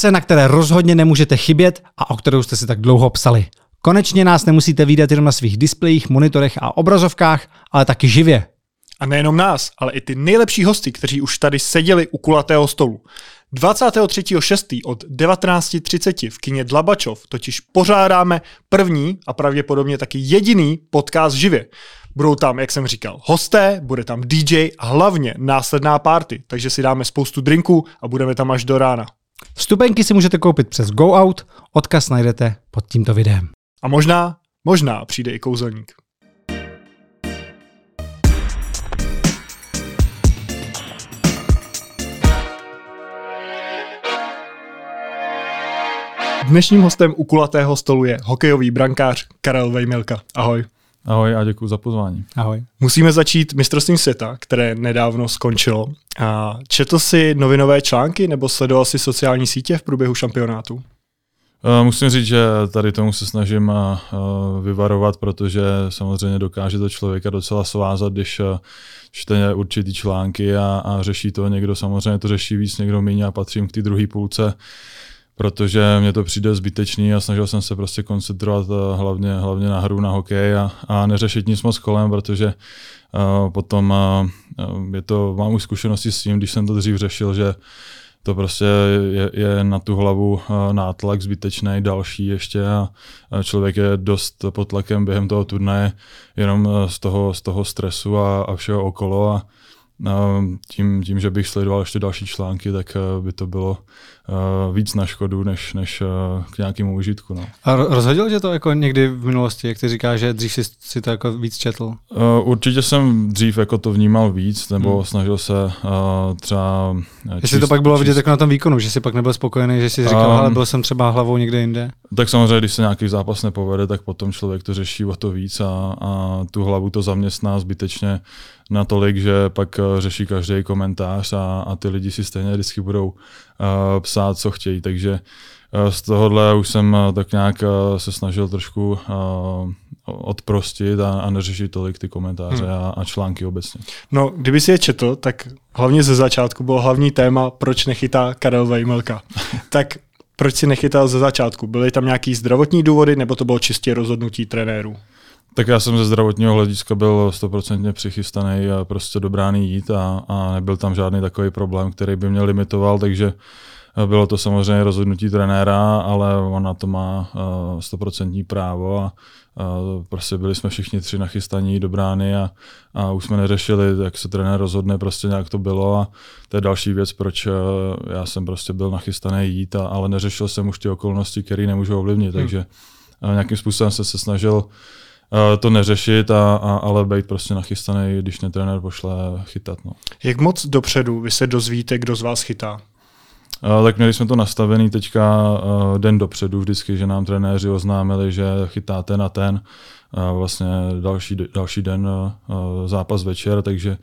akce, na které rozhodně nemůžete chybět a o kterou jste si tak dlouho psali. Konečně nás nemusíte výdat jenom na svých displejích, monitorech a obrazovkách, ale taky živě. A nejenom nás, ale i ty nejlepší hosty, kteří už tady seděli u kulatého stolu. 23.6. od 19.30 v kině Dlabačov totiž pořádáme první a pravděpodobně taky jediný podcast živě. Budou tam, jak jsem říkal, hosté, bude tam DJ a hlavně následná party, takže si dáme spoustu drinků a budeme tam až do rána. Vstupenky si můžete koupit přes Go Out, odkaz najdete pod tímto videem. A možná, možná přijde i kouzelník. Dnešním hostem u kulatého stolu je hokejový brankář Karel Vejmilka. Ahoj. Ahoj a děkuji za pozvání. Ahoj. Musíme začít mistrovstvím světa, které nedávno skončilo. A četl si novinové články nebo sledoval si sociální sítě v průběhu šampionátu? Eh, musím říct, že tady tomu se snažím eh, vyvarovat, protože samozřejmě dokáže to člověka docela svázat, když eh, čte určitý články a, a řeší to. Někdo samozřejmě to řeší víc, někdo méně a patřím k té druhé půlce protože mě to přijde zbytečný a snažil jsem se prostě koncentrovat eh, hlavně, hlavně na hru, na hokej a, a neřešit nic moc kolem, protože uh, potom uh, je to, mám už zkušenosti s tím, když jsem to dřív řešil, že to prostě je, je na tu hlavu nátlak zbytečný, další ještě a člověk je dost pod tlakem během toho turnaje jenom z toho, z toho stresu a, a všeho okolo a tím, tím, že bych sledoval ještě další články, tak by to bylo uh, víc na škodu, než, než uh, k nějakému užitku. No. A rozhodil tě to jako někdy v minulosti, jak ty říkáš, že dřív jsi, si to jako víc četl? Určitě jsem dřív jako to vnímal víc, nebo hmm. snažil se třeba... Jestli číst, to pak bylo vidět jako na tom výkonu, že jsi pak nebyl spokojený, že jsi říkal, um, ale byl jsem třeba hlavou někde jinde? Tak samozřejmě, když se nějaký zápas nepovede, tak potom člověk to řeší o to víc a, a tu hlavu to zaměstná zbytečně natolik, že pak řeší každý komentář a, a ty lidi si stejně vždycky budou uh, psát, co chtějí, takže uh, z tohohle už jsem uh, tak nějak uh, se snažil trošku uh, odprostit a, a neřešit tolik ty komentáře hmm. a, a články obecně. No, kdyby si je četl, tak hlavně ze začátku bylo hlavní téma, proč nechytá Karel Vejmelka. tak proč si nechytal ze začátku? Byly tam nějaký zdravotní důvody, nebo to bylo čistě rozhodnutí trenérů? Tak já jsem ze zdravotního hlediska byl stoprocentně přichystaný a prostě do brány jít a, a nebyl tam žádný takový problém, který by mě limitoval, takže bylo to samozřejmě rozhodnutí trenéra, ale on na to má eh, stoprocentní právo a, a prostě byli jsme všichni tři nachystaní do brány a, a už jsme neřešili, jak se trenér rozhodne, prostě nějak to bylo a to je další věc, proč eh, já jsem prostě byl nachystaný jít, a, ale neřešil jsem už ty okolnosti, které nemůžu ovlivnit, hmm. takže eh, nějakým způsobem jsem se snažil Eh, to neřešit, a, a, ale být prostě nachystaný, když mě trenér pošle chytat. No. Jak moc dopředu vy se dozvíte, kdo z vás chytá? Uh, tak měli jsme to nastavený teďka uh, den dopředu vždycky, že nám trenéři oznámili, že chytáte na ten, uh, vlastně další, další den zápas večer, takže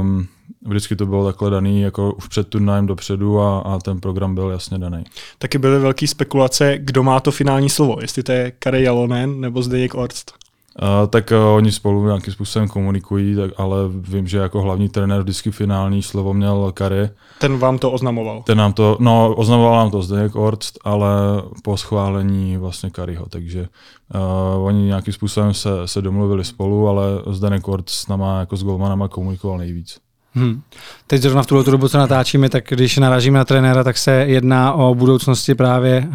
um, vždycky to bylo takhle daný jako už před turnajem dopředu a, a ten program byl jasně daný. Taky byly velké spekulace, kdo má to finální slovo, jestli to je Kare Jalonen nebo Zdeněk Orst. Uh, tak uh, oni spolu nějakým způsobem komunikují, tak, ale vím, že jako hlavní trenér vždycky finální slovo měl Kary. Ten vám to oznamoval? Ten nám to, no oznamoval nám to Zdeněk Orst, ale po schválení vlastně Karyho, takže uh, oni nějakým způsobem se, se domluvili spolu, ale Zdeněk Orst s náma jako s golmanama komunikoval nejvíc. Hmm. Teď zrovna v tuhle dobu, co natáčíme, tak když narážíme na trenéra, tak se jedná o budoucnosti právě uh,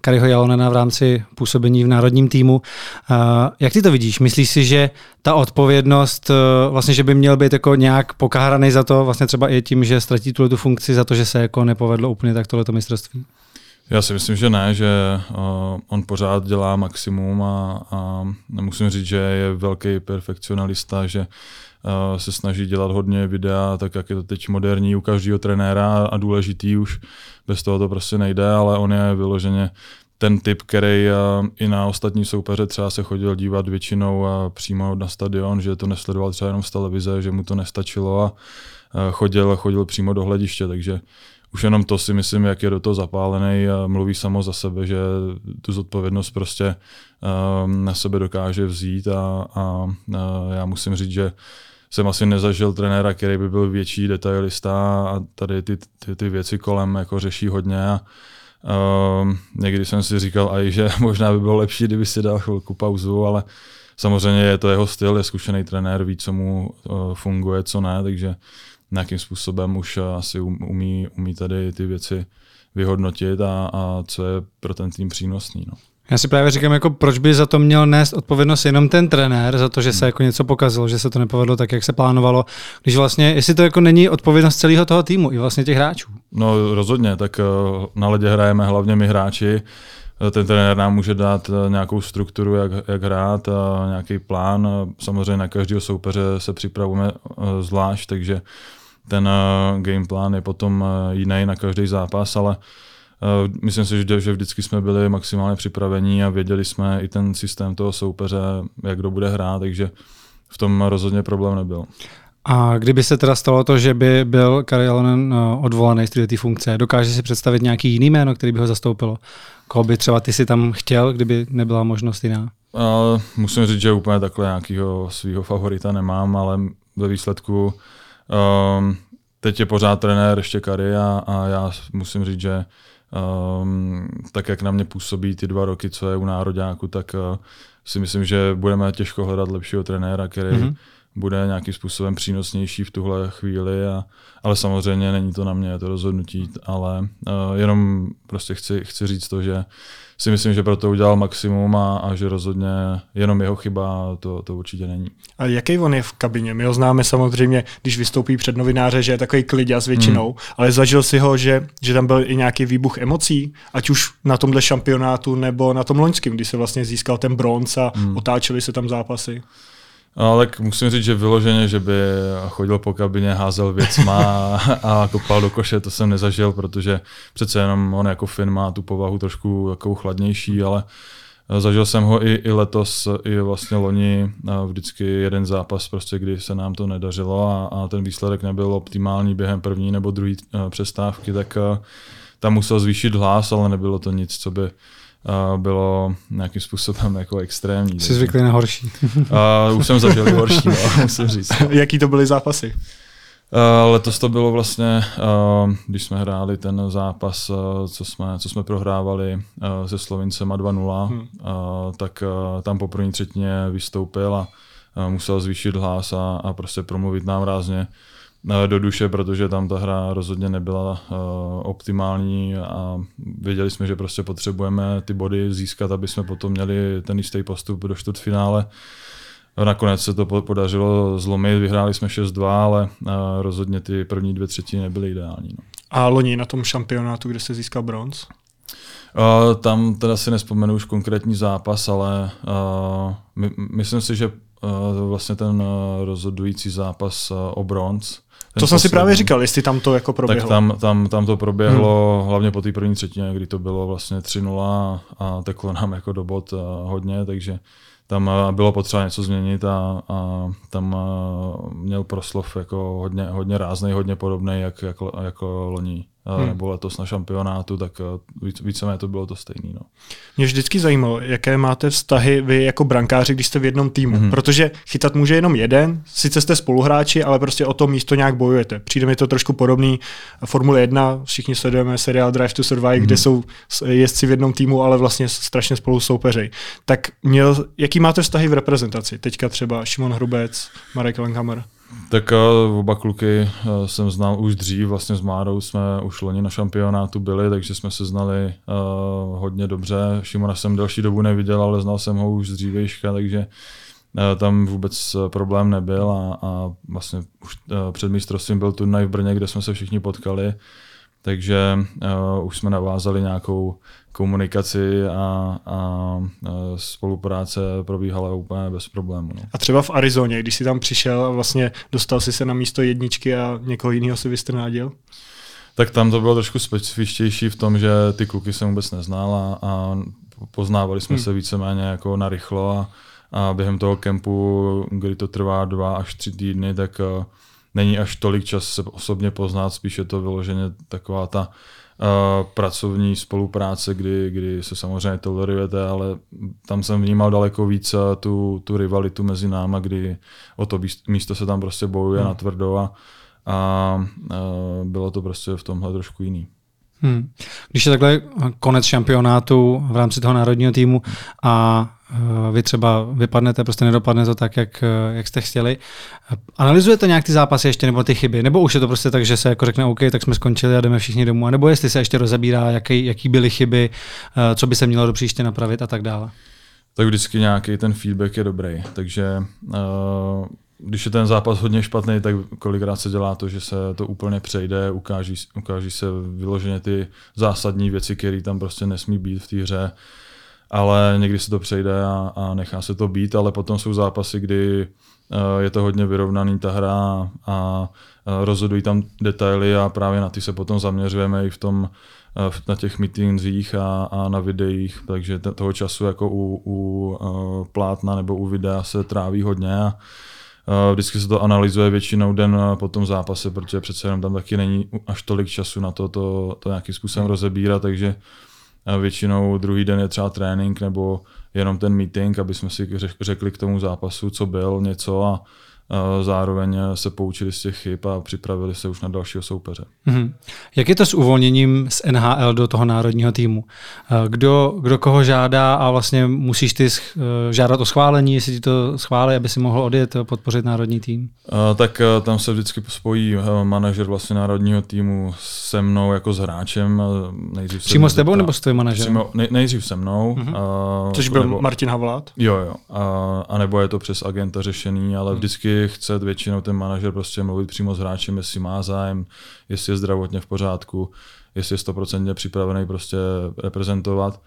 Kariho Jalonena v rámci působení v národním týmu. Uh, jak ty to vidíš? Myslíš si, že ta odpovědnost, uh, vlastně, že by měl být jako nějak pokáraný za to, vlastně třeba i tím, že ztratí tuhle tu funkci za to, že se jako nepovedlo úplně tak tohleto mistrovství? Já si myslím, že ne, že uh, on pořád dělá maximum a, a musím říct, že je velký perfekcionalista, že se snaží dělat hodně videa, tak jak je to teď moderní u každého trenéra a důležitý už, bez toho to prostě nejde, ale on je vyloženě ten typ, který uh, i na ostatní soupeře třeba se chodil dívat většinou přímo na stadion, že to nesledoval třeba jenom z televize, že mu to nestačilo a chodil, chodil přímo do hlediště, takže už jenom to si myslím, jak je do toho zapálený a mluví samo za sebe, že tu zodpovědnost prostě na sebe dokáže vzít a, a já musím říct, že jsem asi nezažil trenéra, který by byl větší detailista a tady ty, ty, ty věci kolem jako řeší hodně a uh, někdy jsem si říkal i, že možná by bylo lepší, kdyby si dal chvilku pauzu, ale samozřejmě je to jeho styl, je zkušený trenér, ví, co mu uh, funguje, co ne, takže nějakým způsobem už asi um, umí, umí tady ty věci vyhodnotit a, a co je pro ten tým přínosný. No. Já si právě říkám, jako proč by za to měl nést odpovědnost jenom ten trenér, za to, že se hmm. jako něco pokazilo, že se to nepovedlo tak, jak se plánovalo, když vlastně, jestli to jako není odpovědnost celého toho týmu i vlastně těch hráčů. No rozhodně, tak eh, na ledě hrajeme hlavně my hráči, eh, ten trenér nám může dát eh, nějakou strukturu, jak, jak hrát, a nějaký plán. Samozřejmě na každého soupeře se připravujeme zvlášť, takže ten game plán je potom jiný na každý zápas, ale myslím si, že, vždycky jsme byli maximálně připravení a věděli jsme i ten systém toho soupeře, jak kdo bude hrát, takže v tom rozhodně problém nebyl. A kdyby se teda stalo to, že by byl Kari Alonen eh, odvolaný z té funkce, dokáže si představit nějaký jiný jméno, který by ho zastoupilo? Koho by třeba ty si tam chtěl, kdyby nebyla možnost jiná? Uh, musím říct, že úplně takhle nějakého svého favorita nemám, ale ve výsledku um, teď je pořád trenér ještě Kari a, a já musím říct, že Um, tak jak na mě působí ty dva roky, co je u nároďáku, tak uh, si myslím, že budeme těžko hledat lepšího trenéra, který mm-hmm. bude nějakým způsobem přínosnější v tuhle chvíli, a, ale samozřejmě není to na mě to rozhodnutí, ale uh, jenom prostě chci, chci říct to, že si myslím, že pro to udělal maximum a, a že rozhodně jenom jeho chyba to, to určitě není. A jaký on je v kabině? My ho známe samozřejmě, když vystoupí před novináře, že je takový s většinou, hmm. ale zažil si ho, že, že tam byl i nějaký výbuch emocí, ať už na tomhle šampionátu nebo na tom loňském, kdy se vlastně získal ten bronz a hmm. otáčeli se tam zápasy. Ale musím říct, že vyloženě, že by chodil po kabině, házel věcma a kopal do koše, to jsem nezažil, protože přece jenom on jako Finn má tu povahu trošku jako chladnější, ale zažil jsem ho i, i letos, i vlastně loni, vždycky jeden zápas, prostě, kdy se nám to nedařilo a, a ten výsledek nebyl optimální během první nebo druhé přestávky, tak tam musel zvýšit hlas, ale nebylo to nic, co by bylo nějakým způsobem jako extrémní. Jsi zvyklý na horší. uh, už jsem zažil horší, no, musím říct. Jaký to byly zápasy? Uh, letos to bylo vlastně, uh, když jsme hráli ten zápas, uh, co, jsme, co jsme prohrávali uh, se Slovincem 2-0, hmm. uh, tak uh, tam po první třetině vystoupil a uh, musel zvýšit hlas a, a prostě promluvit nám rázně do duše, protože tam ta hra rozhodně nebyla uh, optimální a věděli jsme, že prostě potřebujeme ty body získat, aby jsme potom měli ten jistý postup do čtvrtfinále. Nakonec se to podařilo zlomit, vyhráli jsme 6-2, ale uh, rozhodně ty první dvě třetiny nebyly ideální. No. A loni na tom šampionátu, kde se získal bronz? Uh, tam teda si nespomenu už konkrétní zápas, ale uh, my, myslím si, že uh, vlastně ten uh, rozhodující zápas uh, o bronz to jsem si právě říkal, jestli tam to jako proběhlo. Tak tam, tam, tam to proběhlo hmm. hlavně po té první třetině, kdy to bylo vlastně 3-0 a teklo nám jako do bod eh, hodně, takže tam eh, bylo potřeba něco změnit a, a tam eh, měl proslov jako hodně, hodně rázný, hodně podobný, jak, jako, jako loni hmm. nebo letos na šampionátu, tak víc, víceméně to bylo to stejné. No. Mě vždycky zajímalo, jaké máte vztahy vy jako brankáři, když jste v jednom týmu, hmm. protože chytat může jenom jeden, sice jste spoluhráči, ale prostě o to místo nějak bojujete. Přijde mi to trošku podobný Formule 1, všichni sledujeme seriál Drive to Survive, hmm. kde jsou jezdci v jednom týmu, ale vlastně strašně spolu soupeřej. Tak měl, jaký máte vztahy v reprezentaci? Teďka třeba Šimon Hrubec, Marek Langhammer. Tak oba kluky uh, jsem znal už dřív, vlastně s Márou jsme už loni na šampionátu byli, takže jsme se znali uh, hodně dobře. Šimona jsem delší dobu neviděl, ale znal jsem ho už z dřívejška, takže uh, tam vůbec problém nebyl a, a vlastně už uh, před mistrovstvím byl turnaj v Brně, kde jsme se všichni potkali, takže uh, už jsme navázali nějakou komunikaci a, a, a spolupráce probíhala úplně bez problému. No. A třeba v Arizoně, když jsi tam přišel a vlastně dostal si se na místo jedničky a někoho jiného si vystrnádil? Tak tam to bylo trošku specifičtější v tom, že ty kluky jsem vůbec neznal a, a poznávali jsme hmm. se víceméně jako narychlo a, a během toho kempu, kdy to trvá dva až tři týdny, tak uh, není až tolik čas se osobně poznat, spíš je to vyloženě taková ta pracovní spolupráce, kdy, kdy se samozřejmě tolerujete, ale tam jsem vnímal daleko víc tu, tu rivalitu mezi náma, kdy o to místo se tam prostě bojuje hmm. na tvrdo a, a, a bylo to prostě v tomhle trošku jiný. Hmm. Když je takhle konec šampionátu v rámci toho národního týmu a eh, vy třeba vypadnete, prostě nedopadne to tak, jak, eh, jak jste chtěli. Analyzujete nějak ty zápasy ještě nebo ty chyby? Nebo už je to prostě tak, že se jako řekne OK, tak jsme skončili a jdeme všichni domů? A nebo jestli se ještě rozebírá, jaký, jaký byly chyby, eh, co by se mělo do příště napravit a tak dále? Tak vždycky nějaký ten feedback je dobrý. Takže když je ten zápas hodně špatný, tak kolikrát se dělá to, že se to úplně přejde, ukáží, ukáží se vyloženě ty zásadní věci, které tam prostě nesmí být v té hře, ale někdy se to přejde a, a nechá se to být, ale potom jsou zápasy, kdy uh, je to hodně vyrovnaný ta hra a, a rozhodují tam detaily a právě na ty se potom zaměřujeme i v tom, uh, na těch meetingsích a, a na videích, takže toho času jako u, u plátna nebo u videa se tráví hodně a Eh, vždycky se to analyzuje většinou den po tom zápase, protože přece jenom tam taky není až tolik času na to, to, to nějakým způsobem rozebírat, takže eh, většinou druhý den je třeba trénink nebo jenom ten meeting, aby jsme si řekli k tomu zápasu, co byl, něco a zároveň se poučili z těch chyb a připravili se už na dalšího soupeře. Mm-hmm. Jak je to s uvolněním z NHL do toho národního týmu? Kdo, kdo koho žádá a vlastně musíš ty žádat o schválení, jestli ti to schválí, aby si mohl odjet podpořit národní tým? Tak tam se vždycky spojí manažer vlastně národního týmu se mnou jako s hráčem. Nejdřív Přímo s tebou nebo s tvým manažerem? Přímo, nej, nejdřív se mnou. Mm-hmm. Uh, Což byl nebo, Martin Havlát? Jo, jo. A, a nebo je to přes agenta řešený, ale mm. Chce většinou ten manažer prostě mluvit přímo s hráčem, jestli má zájem, jestli je zdravotně v pořádku, jestli je stoprocentně připravený prostě reprezentovat.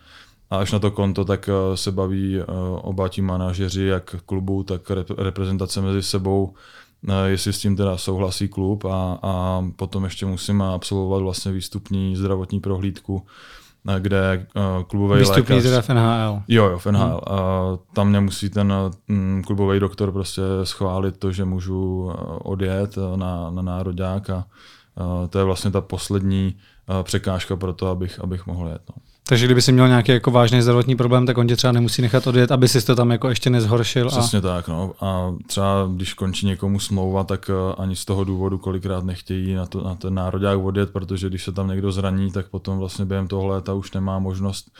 A až na to konto, tak eh, se baví eh, oba ti manažeři, jak klubu, tak reprezentace mezi sebou, eh, jestli s tím teda souhlasí klub a, a potom ještě musím absolvovat vlastně výstupní zdravotní prohlídku, kde uh, klubový Vystupní lékař... teda v NHL. Jo, jo, v NHL. Hmm. Uh, tam mě musí ten um, klubový doktor prostě schválit to, že můžu uh, odjet na, na národák a uh, to je vlastně ta poslední uh, překážka pro to, abych, abych mohl jet. No. Takže kdyby si měl nějaký jako vážný zdravotní problém, tak on tě třeba nemusí nechat odjet, aby si to tam jako ještě nezhoršil. Přesně a... tak. No. A třeba když končí někomu smlouva, tak eh, ani z toho důvodu kolikrát nechtějí na, to, na ten národák odjet, protože když se tam někdo zraní, tak potom vlastně během toho léta už nemá možnost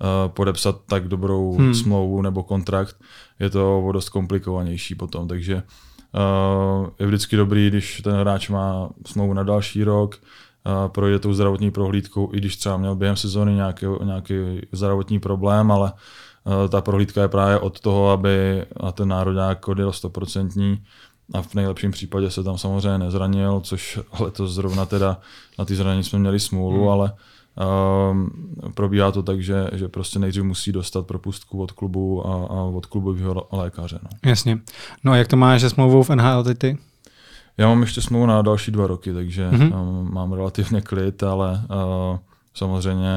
uh, podepsat tak dobrou hmm. smlouvu nebo kontrakt. Je to o dost komplikovanější potom. Takže uh, je vždycky dobrý, když ten hráč má smlouvu na další rok, projde tou zdravotní prohlídkou, i když třeba měl během sezóny nějaký, nějaký zdravotní problém, ale e, ta prohlídka je právě od toho, aby na ten národák odjel 100% a v nejlepším případě se tam samozřejmě nezranil, což letos zrovna teda na ty zranění jsme měli smůlu, hmm. ale um, probíhá to tak, že, že prostě nejdřív musí dostat propustku od klubu a, a od klubového lékaře. No. Jasně. No a jak to máš se smlouvou v NHL teď ty? Já mám ještě smlouvu na další dva roky, takže mm-hmm. mám relativně klid, ale uh, samozřejmě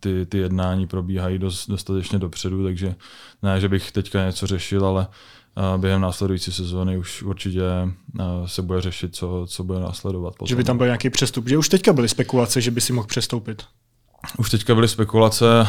ty, ty jednání probíhají dost, dostatečně dopředu, takže ne, že bych teďka něco řešil, ale uh, během následující sezóny už určitě uh, se bude řešit, co, co bude následovat. Potom. Že by tam byl nějaký přestup, že už teďka byly spekulace, že by si mohl přestoupit. Už teďka byly spekulace,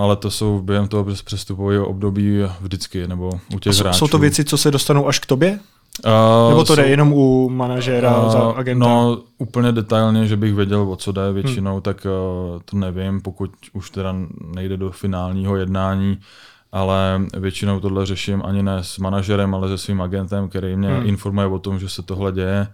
ale to jsou během toho přestupového období vždycky, nebo u těch hráčů. Jsou to věci, co se dostanou až k tobě? Uh, Nebo to jde jenom u manažera, uh, za agenta? No, úplně detailně, že bych věděl, o co jde většinou, hmm. tak uh, to nevím, pokud už teda nejde do finálního jednání, ale většinou tohle řeším ani ne s manažerem, ale se svým agentem, který mě hmm. informuje o tom, že se tohle děje,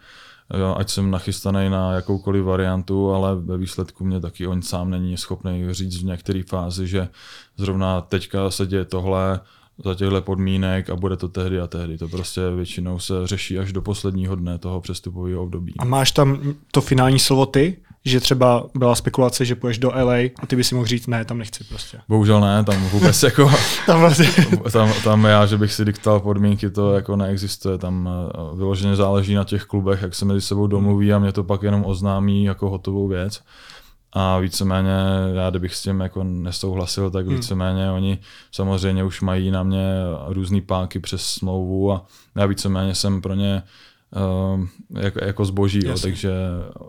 ať jsem nachystaný na jakoukoliv variantu, ale ve výsledku mě taky on sám není schopný říct v některé fázi, že zrovna teďka se děje tohle, za těchto podmínek a bude to tehdy a tehdy. To prostě většinou se řeší až do posledního dne toho přestupového období. A máš tam to finální slovo ty? Že třeba byla spekulace, že půjdeš do LA a ty by si mohl říct, ne, tam nechci prostě. Bohužel ne, tam vůbec jako, tam, vlastně. tam, tam, já, že bych si diktal podmínky, to jako neexistuje. Tam eh, vyloženě záleží na těch klubech, jak se mezi sebou domluví a mě to pak jenom oznámí jako hotovou věc. A víceméně, já kdybych s tím jako nesouhlasil, tak hmm. víceméně oni samozřejmě už mají na mě různý páky přes smlouvu a já víceméně jsem pro ně uh, jako, jako zboží, jo, takže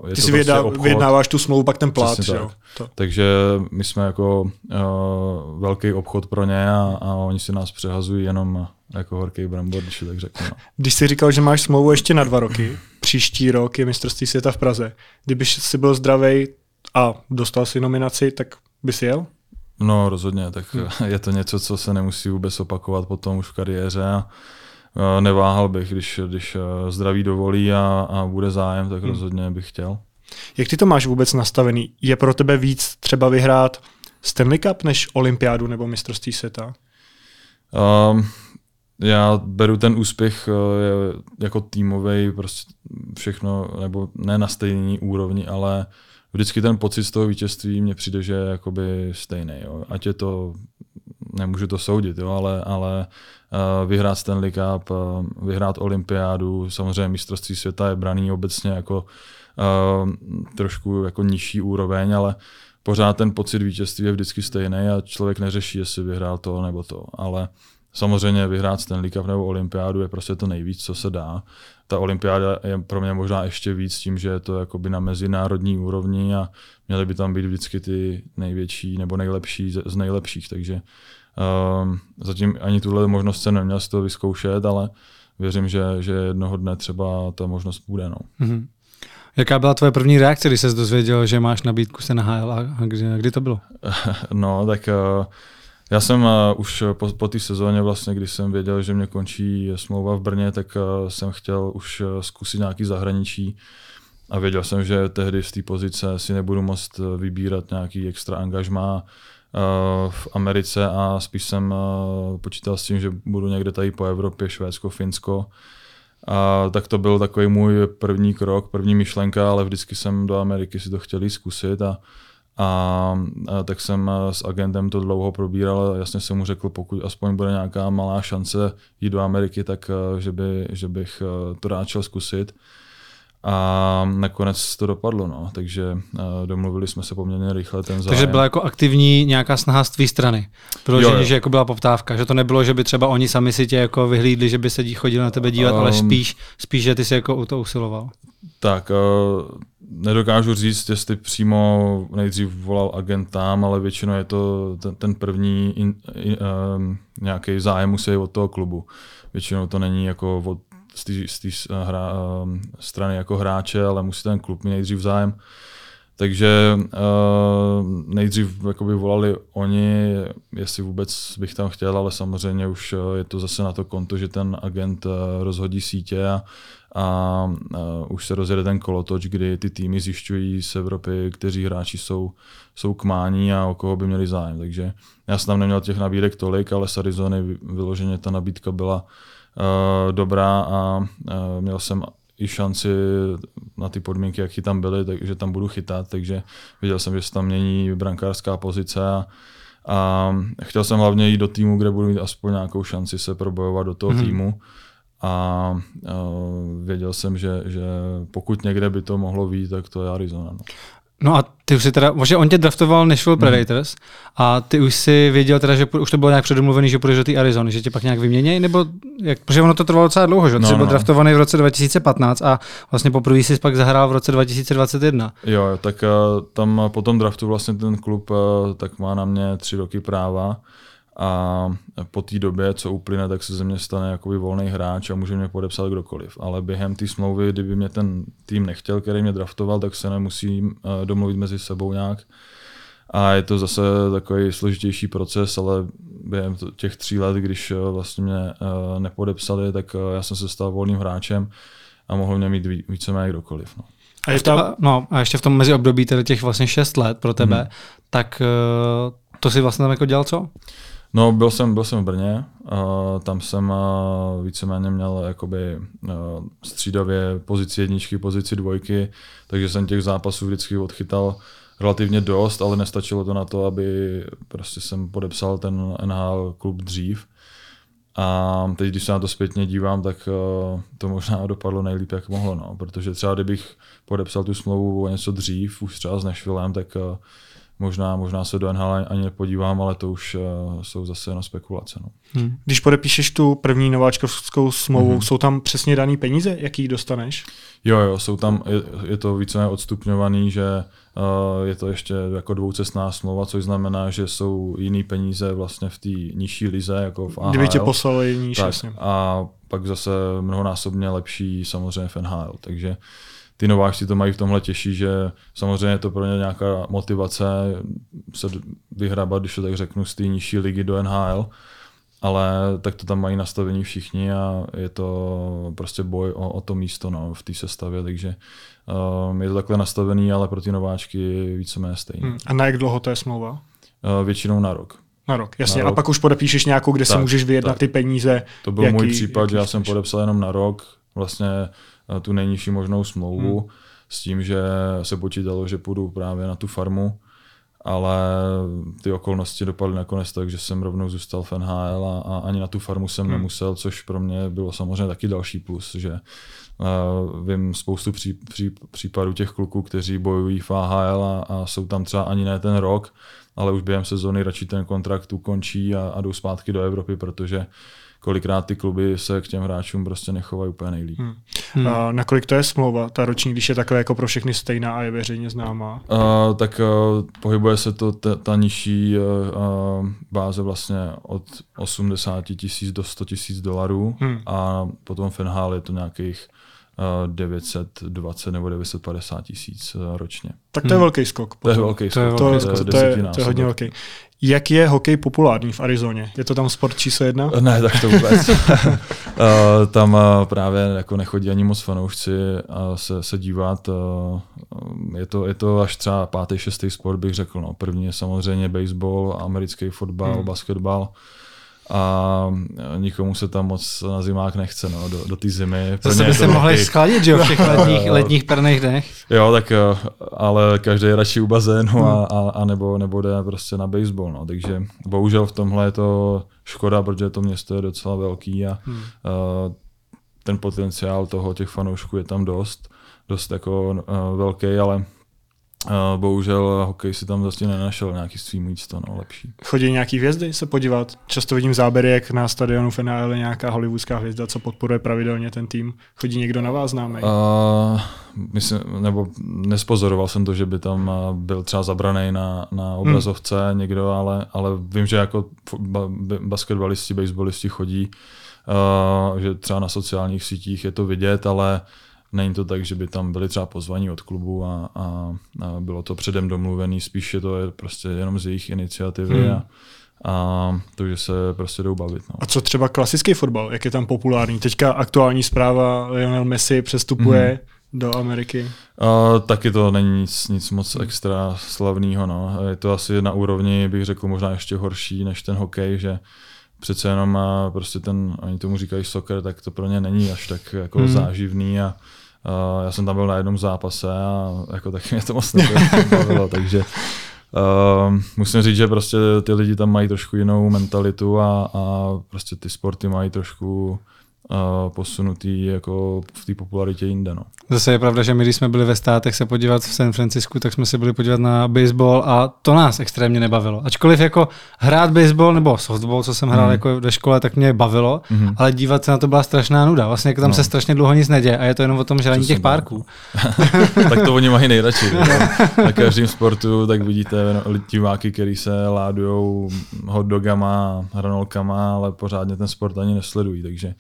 je Ty to si vědá, prostě vyjednáváš tu smlouvu, pak ten plát, jo. To. Takže my jsme jako uh, velký obchod pro ně a, a oni si nás přehazují jenom jako horký brambor, když tak řeknu. No. Když jsi říkal, že máš smlouvu ještě na dva roky, příští rok je mistrovství světa v Praze. Kdybyš si byl zdravý a dostal si nominaci, tak bys jel? No rozhodně, tak hmm. je to něco, co se nemusí vůbec opakovat potom už v kariéře a neváhal bych, když, když zdraví dovolí a, a bude zájem, tak hmm. rozhodně bych chtěl. Jak ty to máš vůbec nastavený? Je pro tebe víc třeba vyhrát Stanley Cup než olympiádu nebo mistrovství světa? Um, já beru ten úspěch uh, jako týmový, prostě všechno, nebo ne na stejné úrovni, ale vždycky ten pocit z toho vítězství mně přijde, že je jakoby stejný. Jo. Ať je to, nemůžu to soudit, jo, ale, ale uh, vyhrát Stanley Cup, uh, vyhrát olympiádu, samozřejmě mistrovství světa je braný obecně jako uh, trošku jako nižší úroveň, ale pořád ten pocit vítězství je vždycky stejný a člověk neřeší, jestli vyhrál to nebo to. Ale samozřejmě vyhrát Stanley Cup nebo olympiádu je prostě to nejvíc, co se dá ta olympiáda je pro mě možná ještě víc tím, že je to jakoby na mezinárodní úrovni a měly by tam být vždycky ty největší nebo nejlepší z nejlepších, takže um, zatím ani tuhle možnost jsem neměl z toho vyzkoušet, ale věřím, že, že jednoho dne třeba ta možnost bude. No. Mm-hmm. Jaká byla tvoje první reakce, když jsi dozvěděl, že máš nabídku se na HL a kdy, kdy to bylo? no, tak uh, já jsem uh, už po, po té sezóně, vlastně, když jsem věděl, že mě končí smlouva v Brně, tak uh, jsem chtěl už zkusit nějaký zahraničí a věděl jsem, že tehdy z té pozice si nebudu moct vybírat nějaký extra angažmá v Americe a spíš jsem počítal s tím, že budu někde tady po Evropě, Švédsko, Finsko. A tak to byl takový můj první krok, první myšlenka, ale vždycky jsem do Ameriky si to chtěl zkusit a a, a tak jsem s agentem to dlouho probíral a jasně jsem mu řekl, pokud aspoň bude nějaká malá šance jít do Ameriky, tak že, by, že bych to rád šel zkusit. A nakonec to dopadlo, no. takže domluvili jsme se poměrně rychle ten zájem. Takže byla jako aktivní nějaká snaha z tvý strany. Vyloženě, že jako byla poptávka, že to nebylo, že by třeba oni sami si tě jako vyhlídli, že by se chodili na tebe dívat, um, ale spíš, spíš, že ty si jako o to usiloval. Tak, uh, nedokážu říct, jestli přímo nejdřív volal agent tam, ale většinou je to ten, ten první in, in, um, nějaký zájem musí od toho klubu. Většinou to není jako od z té hra, um, strany jako hráče, ale musí ten klub mít nejdřív zájem. Takže uh, nejdřív jakoby volali oni, jestli vůbec bych tam chtěl, ale samozřejmě už je to zase na to konto, že ten agent uh, rozhodí sítě a, a uh, už se rozjede ten kolotoč, kdy ty týmy zjišťují z Evropy, kteří hráči jsou, jsou kmání a o koho by měli zájem. Takže já jsem tam neměl těch nabídek tolik, ale z Arizony vyloženě ta nabídka byla uh, dobrá a uh, měl jsem i šanci na ty podmínky, jaký tam byly, takže tam budu chytat, takže viděl jsem, že se tam mění brankářská pozice a, a chtěl jsem hlavně jít do týmu, kde budu mít aspoň nějakou šanci se probojovat do toho mm-hmm. týmu a uh, věděl jsem, že, že pokud někde by to mohlo být, tak to je Arizona. No. No a ty už si teda, že on tě draftoval Nashville mhm. Predators mm. a ty už si věděl teda, že už to bylo nějak předomluvený, že půjdeš do té Arizony, že tě pak nějak vyměnějí, nebo jak, protože ono to trvalo docela dlouho, že no, jsi byl no. draftovaný v roce 2015 a vlastně poprvé jsi pak zahrál v roce 2021. Jo, tak uh, tam po tom draftu vlastně ten klub uh, tak má na mě tři roky práva a po té době, co uplyne, tak se ze mě stane jakoby volný hráč a může mě podepsat kdokoliv. Ale během té smlouvy, kdyby mě ten tým nechtěl, který mě draftoval, tak se nemusí eh, domluvit mezi sebou nějak. A je to zase takový složitější proces, ale během těch tří let, když eh, vlastně mě eh, nepodepsali, tak já jsem se stal volným hráčem a mohl mě mít víceméně kdokoliv. No. A, ještě, ta... no, a ještě v tom meziobdobí tedy těch vlastně šest let pro tebe, hmm. tak to si vlastně tam jako dělal co? No, byl jsem, byl jsem v Brně, uh, tam jsem víceméně měl jakoby střídavě pozici jedničky, pozici dvojky, takže jsem těch zápasů vždycky odchytal relativně dost, ale nestačilo to na to, aby prostě jsem podepsal ten NHL klub dřív. A teď, když se na to zpětně dívám, tak to možná dopadlo nejlíp, jak mohlo, no. protože třeba kdybych podepsal tu smlouvu o něco dřív, už třeba s Nešvilem, tak uh, možná, možná se do NHL ani nepodívám, ale to už uh, jsou zase jenom spekulace. No. Hmm. Když podepíšeš tu první nováčkovskou smlouvu, hmm. jsou tam přesně daný peníze, jaký dostaneš? Jo, jo, jsou tam, je, je to více odstupňovaný, že uh, je to ještě jako dvoucestná smlouva, což znamená, že jsou jiný peníze vlastně v té nižší lize, jako v AHL. Kdyby tě poslali níž, tak, jasně. A pak zase mnohonásobně lepší samozřejmě v NHL, takže ty nováčci to mají v tomhle těžší, že samozřejmě je to pro ně nějaká motivace se vyhrabat, když to tak řeknu, z té nižší ligy do NHL, ale tak to tam mají nastavení všichni a je to prostě boj o, o to místo no, v té sestavě, takže um, je to takhle nastavený, ale pro ty nováčky víceméně stejný. Hmm. A na jak dlouho to je smlouva? Uh, většinou na rok. Na rok, jasně. Na rok. A pak už podepíšeš nějakou, kde tak, si můžeš vyjednat tak. ty peníze. To byl jaký, můj případ, že já jsem podepsal jenom na rok, vlastně tu nejnižší možnou smlouvu, hmm. s tím, že se počítalo, že půjdu právě na tu farmu ale ty okolnosti dopadly nakonec tak, že jsem rovnou zůstal v NHL a, a ani na tu farmu jsem hmm. nemusel, což pro mě bylo samozřejmě taky další plus, že uh, vím spoustu pří, pří, případů těch kluků, kteří bojují v AHL a, a jsou tam třeba ani ne ten rok, ale už během sezóny radši ten kontrakt ukončí a, a jdou zpátky do Evropy, protože kolikrát ty kluby se k těm hráčům prostě nechovají úplně nejlíp. Hmm. Hmm. A nakolik to je smlouva, ta roční, když je takhle jako pro všechny stejná a je veřejně známá? Uh, tak uh, pohybuje se to ta, ta nižší uh, báze vlastně od 80 tisíc do 100 tisíc dolarů hmm. a potom v NHL je to nějakých 920 nebo 950 tisíc ročně. Tak to je hmm. velký skok. Potom. To je velký skok. To je, to, je, to, je, to je hodně velký. Jak je hokej populární v Arizoně? Je to tam sport číslo jedna? Ne, tak to vůbec. tam právě jako nechodí ani moc fanoušci se, se dívat. Je to, je to až třeba pátý, šestý sport, bych řekl. No. První je samozřejmě baseball, americký fotbal, hmm. basketbal a nikomu se tam moc na zimák nechce, no, do, do té zimy. Zase by se mohli schladit, že jo, v těch letních, letních perných dnech. Jo, tak ale každý je radši u bazénu a, a, a nebo, nebo jde prostě na baseball, no, takže bohužel v tomhle je to škoda, protože to město je docela velký a hmm. uh, ten potenciál toho těch fanoušků je tam dost, dost jako uh, velký, ale Uh, bohužel hokej si tam vlastně nenašel nějaký svý místo, no, lepší. Chodí nějaký hvězdy se podívat? Často vidím záběry, jak na stadionu v NHL je nějaká hollywoodská hvězda, co podporuje pravidelně ten tým. Chodí někdo na vás známý? Uh, myslím, nebo nespozoroval jsem to, že by tam byl třeba zabraný na, na hmm. obrazovce hmm. někdo, ale, ale vím, že jako basketbalisti, baseballisti chodí, uh, že třeba na sociálních sítích je to vidět, ale Není to tak, že by tam byli třeba pozvaní od klubu a, a, a bylo to předem domluvený, spíš je to je prostě jenom z jejich iniciativy hmm. a, a to, že se prostě jdou bavit. No. A co třeba klasický fotbal, jak je tam populární? Teďka aktuální zpráva, Lionel Messi přestupuje hmm. do Ameriky. A, taky to není nic, nic moc extra slavného. No. Je to asi na úrovni, bych řekl, možná ještě horší než ten hokej, že přece jenom prostě ten, oni tomu říkají soccer, tak to pro ně není až tak jako hmm. záživný a Uh, já jsem tam byl na jednom zápase a jako taky mě to moc nebavilo, takže uh, musím říct, že prostě ty lidi tam mají trošku jinou mentalitu a, a prostě ty sporty mají trošku posunutý jako v té popularitě jinde. No. Zase je pravda, že my, když jsme byli ve státech se podívat v San Francisku, tak jsme se byli podívat na baseball a to nás extrémně nebavilo. Ačkoliv jako hrát baseball nebo softball, co jsem hrál mm. jako ve škole, tak mě bavilo, mm. ale dívat se na to byla strašná nuda. Vlastně jako tam no. se strašně dlouho nic neděje a je to jenom o tom žrání těch párků. tak to oni mají nejradši. na každém sportu tak vidíte diváky, který se ládují hot dogama, hranolkama, ale pořádně ten sport ani nesledují. Takže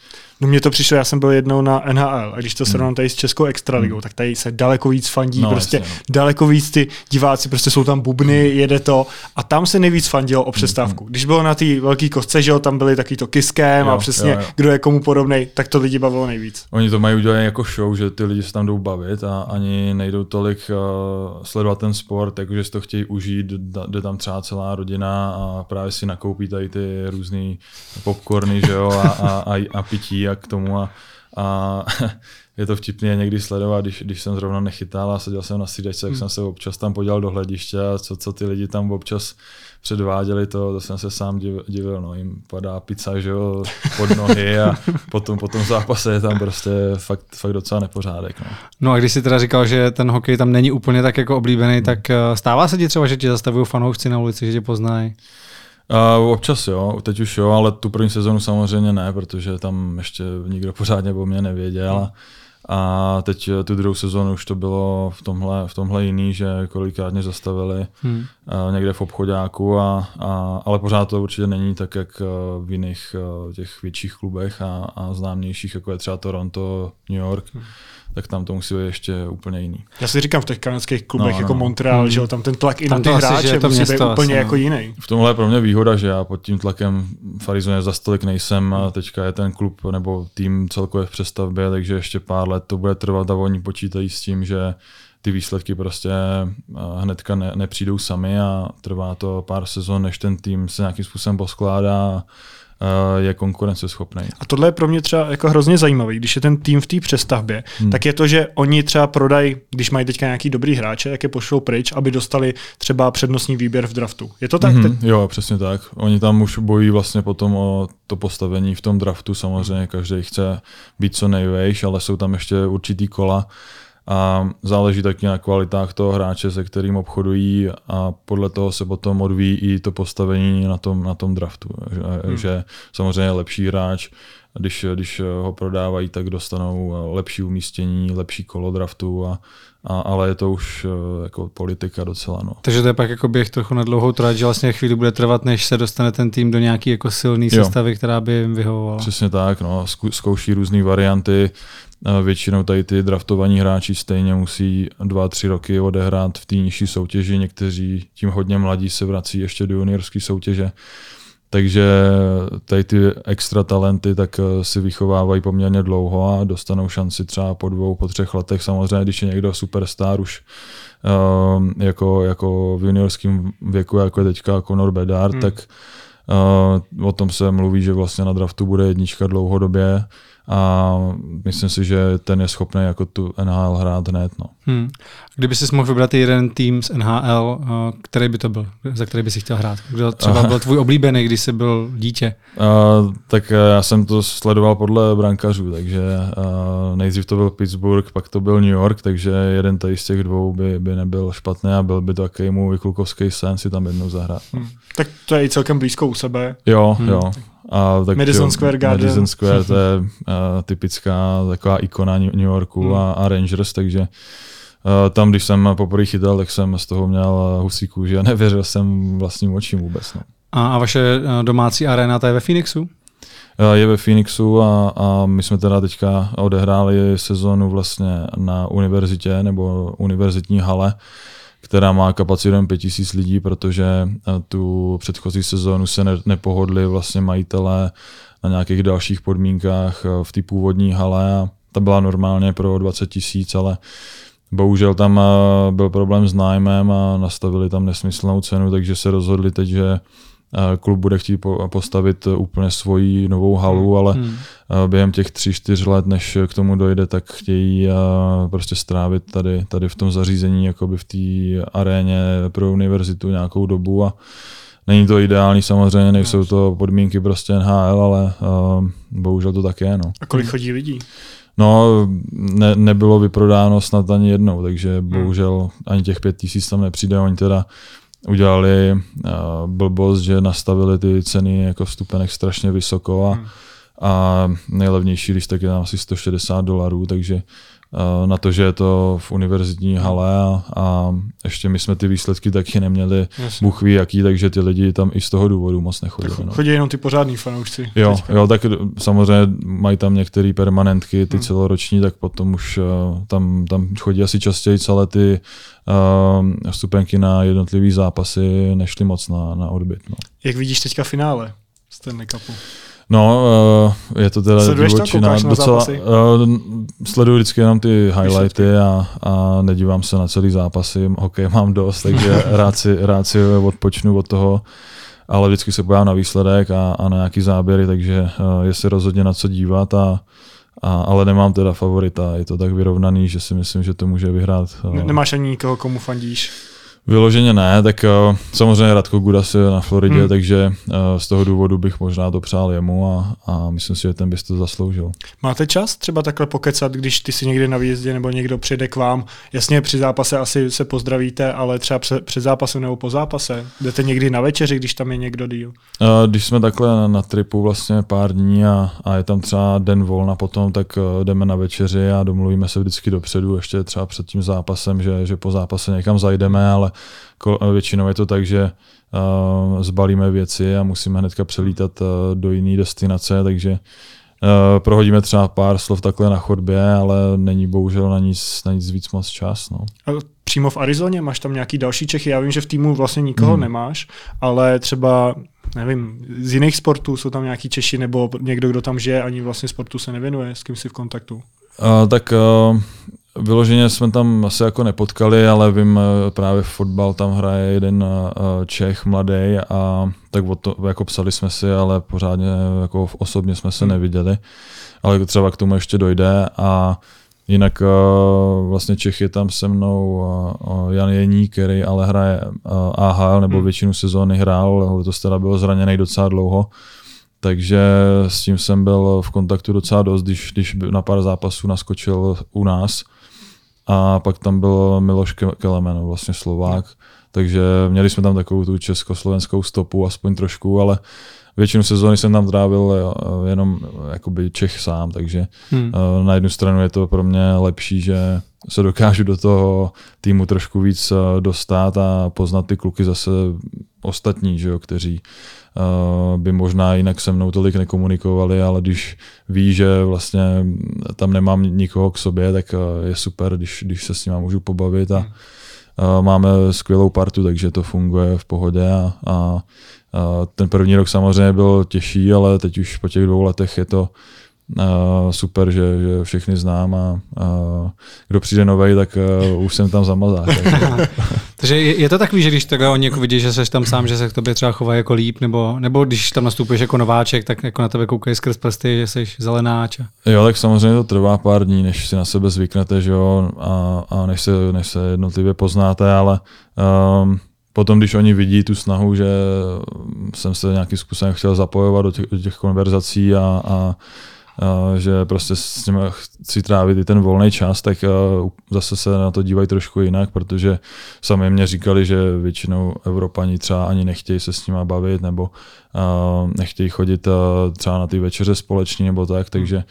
No mně to přišlo, já jsem byl jednou na NHL a když to srovnám hmm. tady s Českou extraligou, hmm. tak tady se daleko víc fandí, no, prostě jasně, no. daleko víc ty diváci, prostě jsou tam bubny, hmm. jede to a tam se nejvíc fandilo o přestávku. Hmm. Když bylo na té velké kostce, že jo, tam byli taky to kiskem jo, a přesně jo, jo. kdo je komu podobný, tak to lidi bavilo nejvíc. Oni to mají udělat jako show, že ty lidi se tam jdou bavit a ani nejdou tolik uh, sledovat ten sport, jakože si to chtějí užít, jde tam třeba celá rodina a právě si nakoupí tady ty různé popcorny, že jo, a, a, a, a pití a k tomu a a je to vtipné někdy sledovat, když, když jsem zrovna nechytal a seděl jsem na střídačce, jak hmm. jsem se občas tam podíval do hlediště a co, co ty lidi tam občas předváděli, to, to jsem se sám divil, divil no, jim padá pizza, že jo, pod nohy a potom po tom zápase je tam prostě fakt, fakt docela nepořádek. No. no a když jsi teda říkal, že ten hokej tam není úplně tak jako oblíbený, hmm. tak eh, stává se ti třeba, že ti zastavují fanoušci na ulici, že tě poznají? Uh, občas jo, teď už jo, ale tu první sezonu samozřejmě ne, protože tam ještě nikdo pořádně o mě nevěděl. Hmm. A teď eh, tu druhou sezonu už to bylo v tomhle, v tomhle jiný, že kolikrát mě zastavili hmm. někde v obchodáku, a, a, ale pořád to určitě není tak, jak eh, v jiných těch větších klubech a, a známějších, jako je třeba Toronto, New York. Hmm tak tam to musí být ještě úplně jiný. Já si říkám v těch kanadských klubech no, jako no. Montreal, hmm. že tam ten tlak i na ty hráče to musí být úplně jako jiný. V tomhle je pro mě výhoda, že já pod tím tlakem v Arizoně za stolik nejsem a teďka je ten klub nebo tým celkově v přestavbě, takže ještě pár let to bude trvat a oni počítají s tím, že ty výsledky prostě hnedka ne, nepřijdou sami a trvá to pár sezon, než ten tým se nějakým způsobem poskládá je konkurenceschopný. A tohle je pro mě třeba jako hrozně zajímavý, když je ten tým v té přestavbě, hmm. tak je to, že oni třeba prodají, když mají teďka nějaký dobrý hráče, tak je pošlou pryč, aby dostali třeba přednostní výběr v draftu. Je to tak? Hmm, jo, přesně tak. Oni tam už bojí vlastně potom o to postavení v tom draftu. Samozřejmě každý chce být co nejvejš, ale jsou tam ještě určitý kola, a záleží taky na kvalitách toho hráče, se kterým obchodují a podle toho se potom odvíjí i to postavení na tom, na tom draftu. Že, hmm. že samozřejmě lepší hráč, když, když ho prodávají, tak dostanou lepší umístění, lepší kolo draftu a, a, ale je to už eh, jako politika docela. No. Takže to je pak jako běh trochu na dlouhou trať, že vlastně chvíli bude trvat, než se dostane ten tým do nějaký jako silný jo. sestavy, která by jim vyhovovala. Přesně tak, no. zkouší různé varianty. Většinou tady ty draftovaní hráči stejně musí dva, tři roky odehrát v té nižší soutěži. Někteří tím hodně mladí se vrací ještě do juniorské soutěže. Takže tady ty extra talenty tak eh, si vychovávají poměrně dlouho a dostanou šanci třeba po dvou, po třech letech. Samozřejmě, když je někdo superstar už uh, jako, jako v juniorském věku, jako je teďka Conor Bedard, hmm. tak uh, o tom se mluví, že vlastně na draftu bude jednička dlouhodobě a myslím si, že ten je schopný jako tu NHL hrát hned. No. Hmm. Kdyby si mohl vybrat jeden tým z NHL, eh, který by to byl, za který by si chtěl hrát? Kdo třeba byl tvůj oblíbený, když jsi byl dítě? Uh, tak eh, já jsem to sledoval podle brankařů, takže uh, nejdřív to byl Pittsburgh, pak to byl New York, takže jeden tady z těch dvou by, by nebyl špatný a byl by to takový můj klukovský sen si tam jednou zahrát. Hmm. Tak to je i celkem blízko u sebe. Jo, hmm. jo. A tak Madison jo, Square Garden. Madison Square, to je uh, typická taková ikona New Yorku hmm. a, a Rangers, takže uh, tam, když jsem poprvé chytal, tak jsem z toho měl husí kůži a nevěřil jsem vlastním očím vůbec. No. A, a vaše domácí arena, ta je ve Phoenixu? Je ve Phoenixu a, a my jsme teda teďka odehráli sezonu vlastně na univerzitě nebo univerzitní hale, která má kapacitu 5000 lidí, protože eh, tu předchozí sezónu se ne, nepohodli vlastně majitelé na nějakých dalších podmínkách eh, v té původní hale a ta byla normálně pro 20 tisíc, ale bohužel tam eh, byl problém s nájmem a nastavili tam nesmyslnou cenu, takže se rozhodli teď, že klub bude chtít postavit úplně svoji novou halu, hmm. ale hmm. během těch tři, čtyř let, než k tomu dojde, tak chtějí prostě strávit tady, tady v tom zařízení, jakoby v té aréně pro univerzitu nějakou dobu a Není to ideální samozřejmě, nejsou to podmínky prostě NHL, ale uh, bohužel to tak je. No. A kolik chodí lidí? No, ne, nebylo vyprodáno snad ani jednou, takže hmm. bohužel ani těch pět tisíc tam nepřijde. Oni teda udělali uh, blbost, že nastavili ty ceny jako vstupenek strašně vysoko a, hmm. a nejlevnější lístek je tam asi 160 dolarů, takže uh, na to, že je to v univerzitní hale a, a ještě my jsme ty výsledky taky neměli, Jasně. Bůh ví jaký, takže ty lidi tam i z toho důvodu moc nechodili. No. Chodí jenom ty pořádní fanoušci. Jo, jo, tak samozřejmě mají tam některé permanentky, ty hmm. celoroční, tak potom už uh, tam, tam chodí asi častěji celé ty uh, vstupenky na jednotlivý zápasy nešly moc na, na odbyt. No. Jak vidíš teďka finále Stanley Cupu? No, uh, je to teda divočina. Docela, uh, sleduju vždycky jenom ty highlighty a, a nedívám se na celý zápasy. Hokej mám dost, takže rád si, rád si odpočnu od toho ale vždycky se podívám na výsledek a, a na nějaký záběry, takže uh, je se rozhodně na co dívat a a, ale nemám teda favorita, je to tak vyrovnaný, že si myslím, že to může vyhrát. Ne, nemáš ani nikoho, komu fandíš? Vyloženě ne, tak uh, samozřejmě Radko Gudas je na Floridě, hmm. takže uh, z toho důvodu bych možná to přál jemu a, a myslím si, že ten bys to zasloužil. Máte čas třeba takhle pokecat, když ty si někde na výjezdě nebo někdo přijde k vám? Jasně, při zápase asi se pozdravíte, ale třeba před, před zápasem nebo po zápase? Jdete někdy na večeři, když tam je někdo díl? Uh, když jsme takhle na, na tripu vlastně pár dní a, a je tam třeba den volna potom, tak uh, jdeme na večeři a domluvíme se vždycky dopředu, ještě třeba před tím zápasem, že, že po zápase někam zajdeme, ale většinou je to tak, že uh, zbalíme věci a musíme hnedka přelítat uh, do jiné destinace, takže prohodíme třeba pár slov takhle na chodbě, ale není bohužel na nic, na nic víc moc čas. No. Přímo v Arizoně máš tam nějaký další Čechy? Já vím, že v týmu vlastně nikoho hmm. nemáš, ale třeba nevím, z jiných sportů jsou tam nějaký Češi nebo někdo, kdo tam žije, ani vlastně sportu se nevěnuje, s kým jsi v kontaktu? Uh, tak uh, Vyloženě jsme tam asi jako nepotkali, ale vím, eh, právě fotbal tam hraje jeden eh, Čech mladý a tak o to, jako psali jsme si, ale pořádně jako osobně jsme se hmm. neviděli. Ale třeba k tomu ještě dojde a jinak eh, vlastně Čech je tam se mnou Jan Jení, který ale hraje AHL nebo hmm. většinu sezóny hrál, letos teda byl zraněný docela dlouho, takže s tím jsem byl v kontaktu docela dost, když, když na pár zápasů naskočil u nás a pak tam byl Miloš Kelemen, vlastně Slovák, takže měli jsme tam takovou tu československou stopu, aspoň trošku, ale většinu sezóny jsem tam trávil eh, jenom jakoby Čech sám, takže hmm. Eh, na jednu stranu je to pro mě lepší, že se dokážu do toho týmu trošku víc eh, dostat a poznat ty kluky zase ostatní, že jo, kteří by možná jinak se mnou tolik nekomunikovali, ale když ví, že vlastně tam nemám nikoho k sobě, tak uh, je super, když, když se s nima můžu pobavit a uh, máme skvělou partu, takže to funguje v pohodě a, a ten první rok samozřejmě byl těžší, ale teď už po těch dvou letech je to Uh, super, že, že všechny znám a uh, kdo přijde nový, tak uh, už jsem tam zamazák. Takže je, je to takový, že když takhle oni jako vidí, že jsi tam sám, že se k tobě třeba chovají jako líp, nebo, nebo když tam nastupuješ jako nováček, tak jako na tebe koukají skrz prsty, že jsi zelenáč. A... Jo, tak samozřejmě to trvá pár dní, než si na sebe zvyknete, že jo, a, a než, se, než se jednotlivě poznáte, ale um, potom, když oni vidí tu snahu, že jsem se nějakým způsobem chtěl zapojovat do těch, do těch konverzací a, a že prostě s nimi chci trávit i ten volný čas, tak zase se na to dívají trošku jinak, protože sami mě říkali, že většinou Evropani třeba ani nechtějí se s nimi bavit, nebo nechtějí chodit třeba na ty večeře společně, nebo tak, takže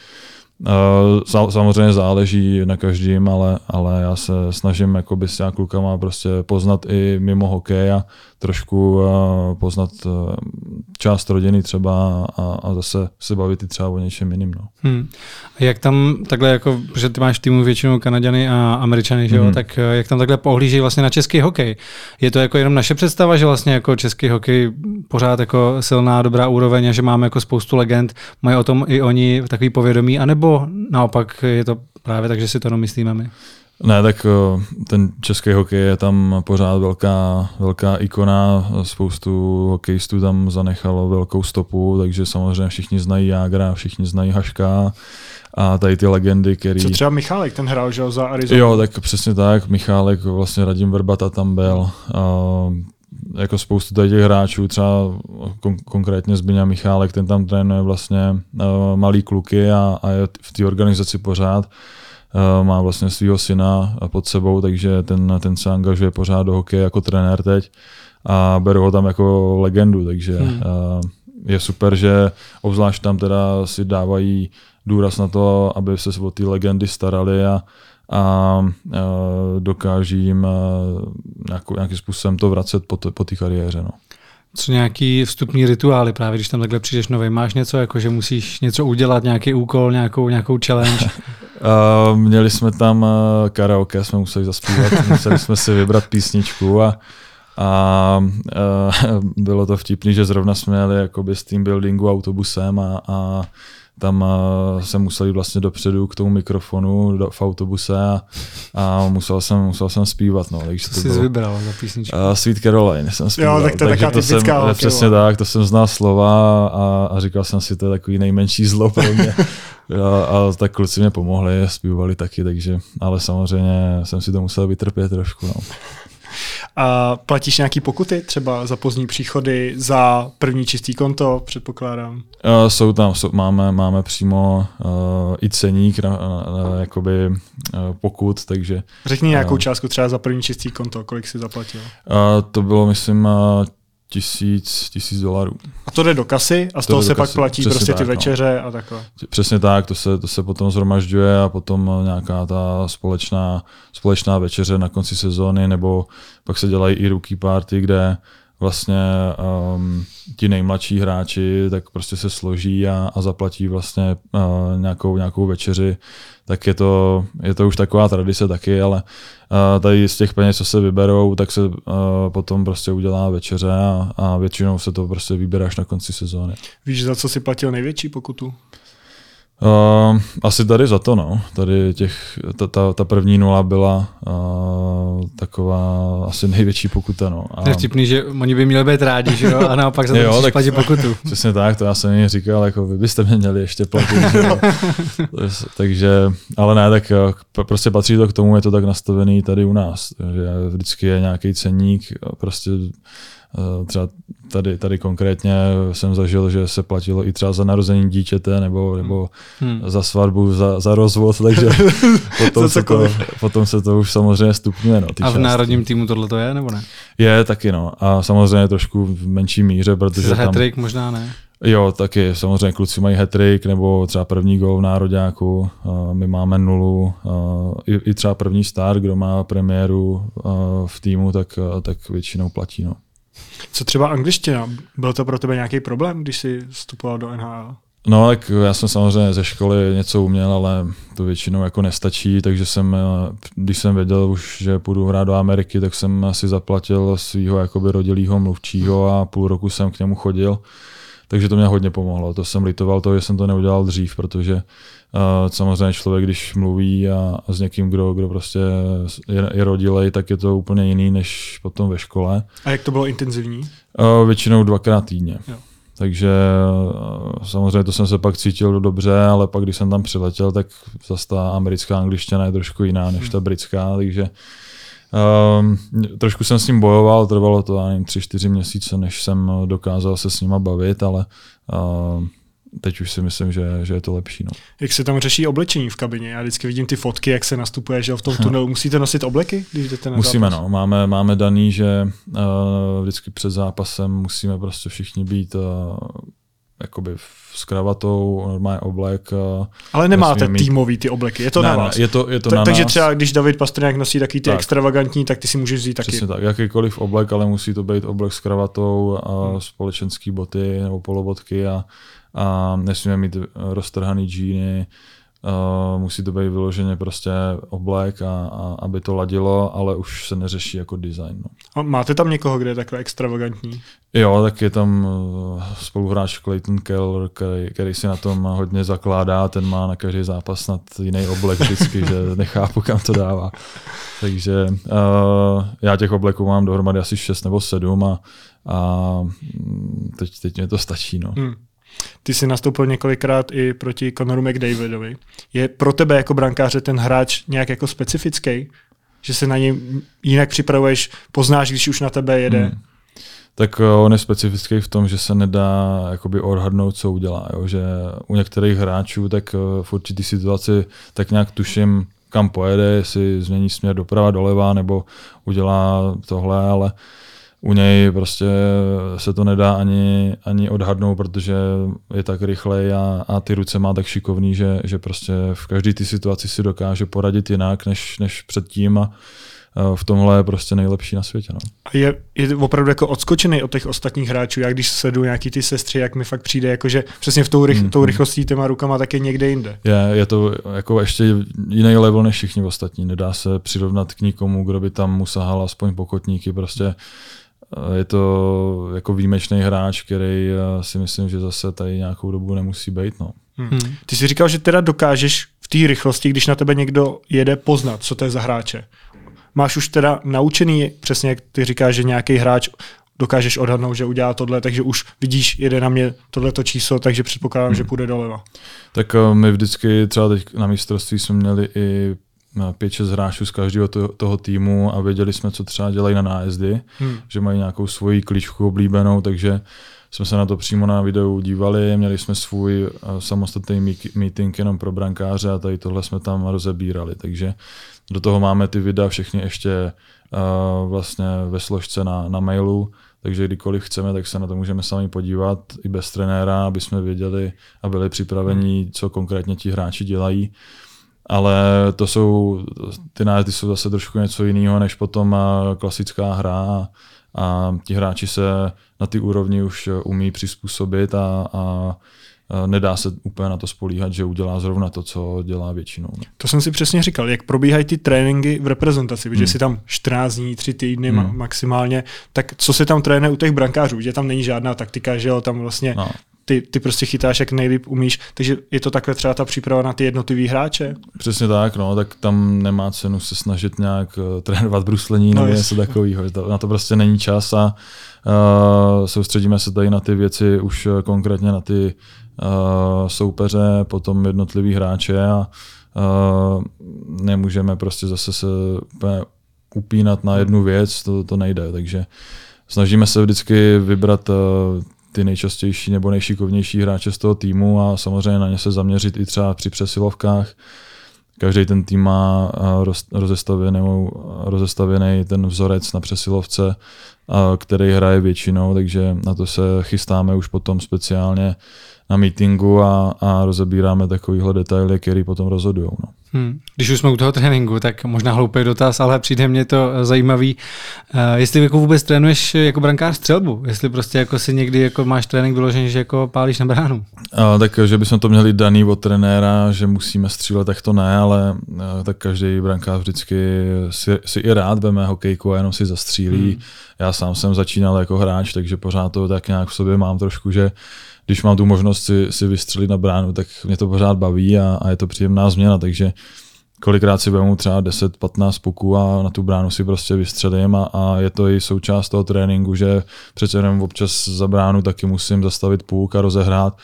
Samozřejmě záleží na každém, ale, ale já se snažím jakoby s těma klukama prostě poznat i mimo hokej a trošku poznat e, část rodiny třeba a, a zase se bavit i třeba o něčem jiným. No. Hmm. A jak tam takhle, jako, že ty máš týmu většinou Kanaděny a Američany, že jo, hmm. tak e, jak tam takhle pohlíží vlastně na český hokej? Je to jako jenom naše představa, že vlastně jako český hokej pořád jako silná, dobrá úroveň a že máme jako spoustu legend, mají o tom i oni takový povědomí, anebo naopak je to právě tak, že si to jenom myslíme my? Ne, tak eh, ten český hokej je tam pořád velká, velká ikona, spoustu hokejistů tam zanechalo velkou stopu, takže samozřejmě všichni znají Jágra, všichni znají Haška a tady ty legendy, který... Co třeba Michálek, ten hrál, že za Arizona? Jo, tak přesně tak, Michálek, vlastně Radim Verbata tam byl. Uh, jako spoustu tady těch hráčů, třeba kon- konkrétně Zbyňa Michálek, ten tam trénuje vlastně uh, malý kluky a, a je v té organizaci pořád. Uh, má vlastně svého syna pod sebou, takže ten, ten se angažuje pořád do hokeje jako trenér teď a beru ho tam jako legendu, takže hmm. uh, je super, že obzvlášť tam teda si dávají důraz na to, aby se o ty legendy starali a, a dokáží jim nějakým způsobem to vracet po, po té kariéře. No. Co nějaký vstupní rituály, právě když tam takhle přijdeš nový, máš něco, jako že musíš něco udělat, nějaký úkol, nějakou, nějakou challenge? uh, měli jsme tam uh, karaoke, jsme museli zaspívat, museli jsme si vybrat písničku a, a uh, bylo to vtipný, že zrovna jsme jeli jakoby z team buildingu autobusem a, a tam uh, se museli vlastně dopředu k tomu mikrofonu do, v autobuse a, a musel, jsem, musel jsem zpívat. No, takže Co to jsi bylo, vybral za písničku? Uh, Sweet Caroline jsem zpíval. tak to je takže to jsem, typická eh, Přesně tak, to jsem znal slova a, a říkal jsem si, to je takový nejmenší zlo pro mě. a, a, tak kluci mě pomohli, zpívali taky, takže, ale samozřejmě jsem si to musel vytrpět trošku. No. A platíš nějaký pokuty třeba za pozdní příchody, za první čistý konto, předpokládám? Uh, jsou tam, jsou, máme, máme přímo uh, i ceník na, na, na jakoby uh, pokud, takže Řekni nějakou Uh. částku třeba za první čistý konto, kolik jsi zaplatil. uh, to bylo, myslím, uh, tisíc, tisíc dolarů. A to jde do kasy a z To toho se pak kasy, platí přesně prostě ty tak, no. večeře a takhle. Přesně tak, to se, to se potom zhromažďuje a potom nějaká ta společná, společná večeře na konci sezóny, nebo pak se dělají i rookie party, kde vlastně um, ti nejmladší hráči tak prostě se složí a, a zaplatí vlastně uh, nějakou, nějakou večeři, tak je to, je to už taková tradice taky, ale uh, tady z těch peněz, co se vyberou, tak se uh, potom prostě udělá večeře a, a většinou se to prostě vybere až na konci sezóny. Víš, za co si platil největší pokutu? Uh, asi tady za to, no. Tady těch, ta, ta, ta první nula byla uh, taková asi největší pokuta, no. A, To je vtipný, že oni by měli být rádi, že jo? A naopak za to Jo, tak- pokutu. Přesně tak, to já jsem jim říkal, jako vy byste mě měli ještě platit. že jo. Takže, ale ne, tak eh, prostě patří to k tomu, je to tak nastavený tady u nás, že vždycky je nějaký ceník, prostě třeba tady, tady konkrétně jsem zažil, že se platilo i třeba za narození dítěte nebo, nebo Hmm. za svatbu, za, za rozvod, takže potom, se to, potom se to už samozřejmě stupňuje. No, ty A v částky. národním týmu tohle to je, nebo ne? Je taky, no. A samozřejmě trošku v menší míře, protože Za tam... možná ne. Jo, taky samozřejmě kluci mají hat nebo třeba první gol v nároďáku, uh, my máme nulu, uh, i, i třeba první start, kdo má premiéru v týmu, tak, tak většinou platí. No. Co třeba angličtina? Byl to pro tebe nějaký problém, když jsi vstupoval do NHL? No, tak já jsem samozřejmě ze školy něco uměl, ale to většinou jako nestačí, takže jsem, eh, když jsem věděl už, že půjdu hrát do Ameriky, tak jsem si zaplatil svého jakoby rodilýho mluvčího a půl roku jsem k němu chodil. Takže to mě hodně pomohlo. To jsem litoval toho, že jsem to neudělal dřív, protože uh, samozřejmě člověk, když mluví a, a s někým, kdo, kdo prostě je, je rodilej, tak je to úplně jiný než potom ve škole. A jak to bylo intenzivní? Uh, většinou dvakrát týdně. Jo. Takže uh, samozřejmě to jsem se pak cítil dobře, ale pak když jsem tam přiletěl, tak zase ta americká angličtina je trošku jiná než ta britská, takže um, trošku jsem s ním bojoval, trvalo to, tři, čtyři měsíce, než jsem dokázal se s nima bavit, ale uh, teď už si myslím, že, že je to lepší. No. Jak se tam řeší oblečení v kabině? Já vždycky vidím ty fotky, jak se nastupuje, že v tom tunelu. Musíte nosit obleky, když jdete na Musíme, zápas? no. Máme, máme daný, že uh, vždycky před zápasem musíme prostě všichni být uh, jakoby s kravatou, normálně oblek. Uh, Ale nemáte mít- týmový ty obleky, je to ne, na vás. je to, je to Ta- na takže nás. třeba když David Pastrňák nosí taky ty Tak. extravagantní, tak ty si můžeš vzít taky. Přesně tak, jakýkoliv oblek, ale musí to být oblek s kravatou a Hmm. společenský boty nebo polobotky a, a nesmíme mít eh, roztrhaný džíny, uh, musí to být vyloženě prostě oblek, a, a, aby to ladilo, ale už se neřeší jako design. No. A máte tam někoho, kde je takhle extravagantní? Jo, tak je tam uh, spoluhráč Clayton Keller, který, který si na tom hodně zakládá, ten má na každý zápas snad jiný oblek vždycky, že nechápu, kam to dává. Takže uh, já těch obleků mám dohromady asi 6 nebo 7 a, a teď, teď mě to stačí. No. Hmm. Ty jsi nastoupil několikrát i proti Conoru McDavidovi. Je pro tebe jako brankáře ten hráč nějak jako specifický? Že se na něj jinak připravuješ, poznáš, když už na tebe jede? Hmm. Tak eh, on je specifický v tom, že se nedá jakoby odhadnout, co udělá. Jo? Že u některých hráčů tak eh, v určitý situaci tak nějak tuším, kam pojede, jestli změní směr doprava, doleva, nebo udělá tohle, ale u něj prostě se to nedá ani, ani odhadnout, protože je tak rychlej a, a ty ruce má tak šikovný, že, že prostě v každé ty situaci si dokáže poradit jinak než, než předtím a v tomhle je prostě nejlepší na světě. No. A je, je opravdu jako odskočený od těch ostatních hráčů. Já když sleduju nějaký ty sestry, jak mi fakt přijde, jakože přesně v tou, rych, Hmm, tou rychlostí těma rukama, tak je někde jinde. Je, je to jako ještě jiný level než všichni ostatní. Nedá se přirovnat k nikomu, kdo by tam mu sahal aspoň pokotníky. Prostě je to jako výjimečný hráč, který eh, si myslím, že zase tady nějakou dobu nemusí být. No. Hmm. Ty jsi říkal, že teda dokážeš v té rychlosti, když na tebe někdo jede, poznat, co to je za hráče. Máš už teda naučený, přesně jak ty říkáš, že nějaký hráč dokážeš odhadnout, že udělá tohle, takže už vidíš, jede na mě tohleto číslo, takže předpokládám, hmm. že půjde doleva. Tak uh, my vždycky třeba teď na mistrovství jsme měli i 5-6 hráčů z každého to, toho týmu a věděli jsme, co třeba dělají na nájezdy, hmm. že mají nějakou svoji klíčku oblíbenou, takže jsme se na to přímo na videu dívali, měli jsme svůj uh, samostatný meeting jenom pro brankáře a tady tohle jsme tam rozebírali, takže do toho máme ty videa všechny ještě uh, vlastně ve složce na, na mailu, takže kdykoliv chceme, tak se na to můžeme sami podívat i bez trenéra, aby jsme věděli a byli připraveni, co konkrétně ti hráči dělají. Ale to jsou, ty nájezdy jsou zase trošku něco jiného, než potom klasická hra a ti hráči se na ty úrovni už umí přizpůsobit a, a nedá se úplně na to spolíhat, že udělá zrovna to, co dělá většinou. No. To jsem si přesně říkal, jak probíhají ty tréninky v reprezentaci, hmm. že si tam 14 dní, 3 týdny hmm. maximálně, tak co se tam trénuje u těch brankářů, že tam není žádná taktika, že jo, tam vlastně no. Ty, ty prostě chytáš, jak nejlíp umíš, takže je to takhle třeba ta příprava na ty jednotlivý hráče? Přesně tak, no, tak tam nemá cenu se snažit nějak uh, trénovat bruslení no, nebo něco takového, na to prostě není čas a uh, soustředíme se tady na ty věci už uh, konkrétně na ty uh, soupeře, potom jednotlivý hráče a uh, nemůžeme prostě zase se upínat na jednu věc, to, to nejde, takže snažíme se vždycky vybrat uh, ty nejčastější nebo nejšikovnější hráče z toho týmu a samozřejmě na ně se zaměřit i třeba při přesilovkách. Každý ten tým má rozestavěný, rozestavěný ten vzorec na přesilovce, který hraje většinou, takže na to se chystáme už potom speciálně na meetingu a, a rozebíráme takovýhle detaily, který potom rozhodují. No. Hmm. Když už jsme u toho tréninku, tak možná hloupý dotaz, ale přijde mě to zajímavý. Uh, jestli jako vůbec trénuješ jako brankář střelbu, jestli prostě jako si někdy jako máš trénink vyložený, že jako pálíš na bránu. Uh, tak, že bychom to měli daný od trenéra, že musíme střílet, tak to ne, ale tak každý brankář vždycky si, si i rád veme hokejku a jenom si zastřílí. Hmm. Já sám jsem začínal jako hráč, takže pořád to tak nějak v sobě mám trošku, že když mám tu možnost si, si vystřelit na bránu, tak mě to pořád baví a, a je to příjemná změna, takže kolikrát si vezmu třeba 10-15 puků a na tu bránu si prostě vystřelím a, a je to i součást toho tréninku, že přece jenom občas za bránu taky musím zastavit puk a rozehrát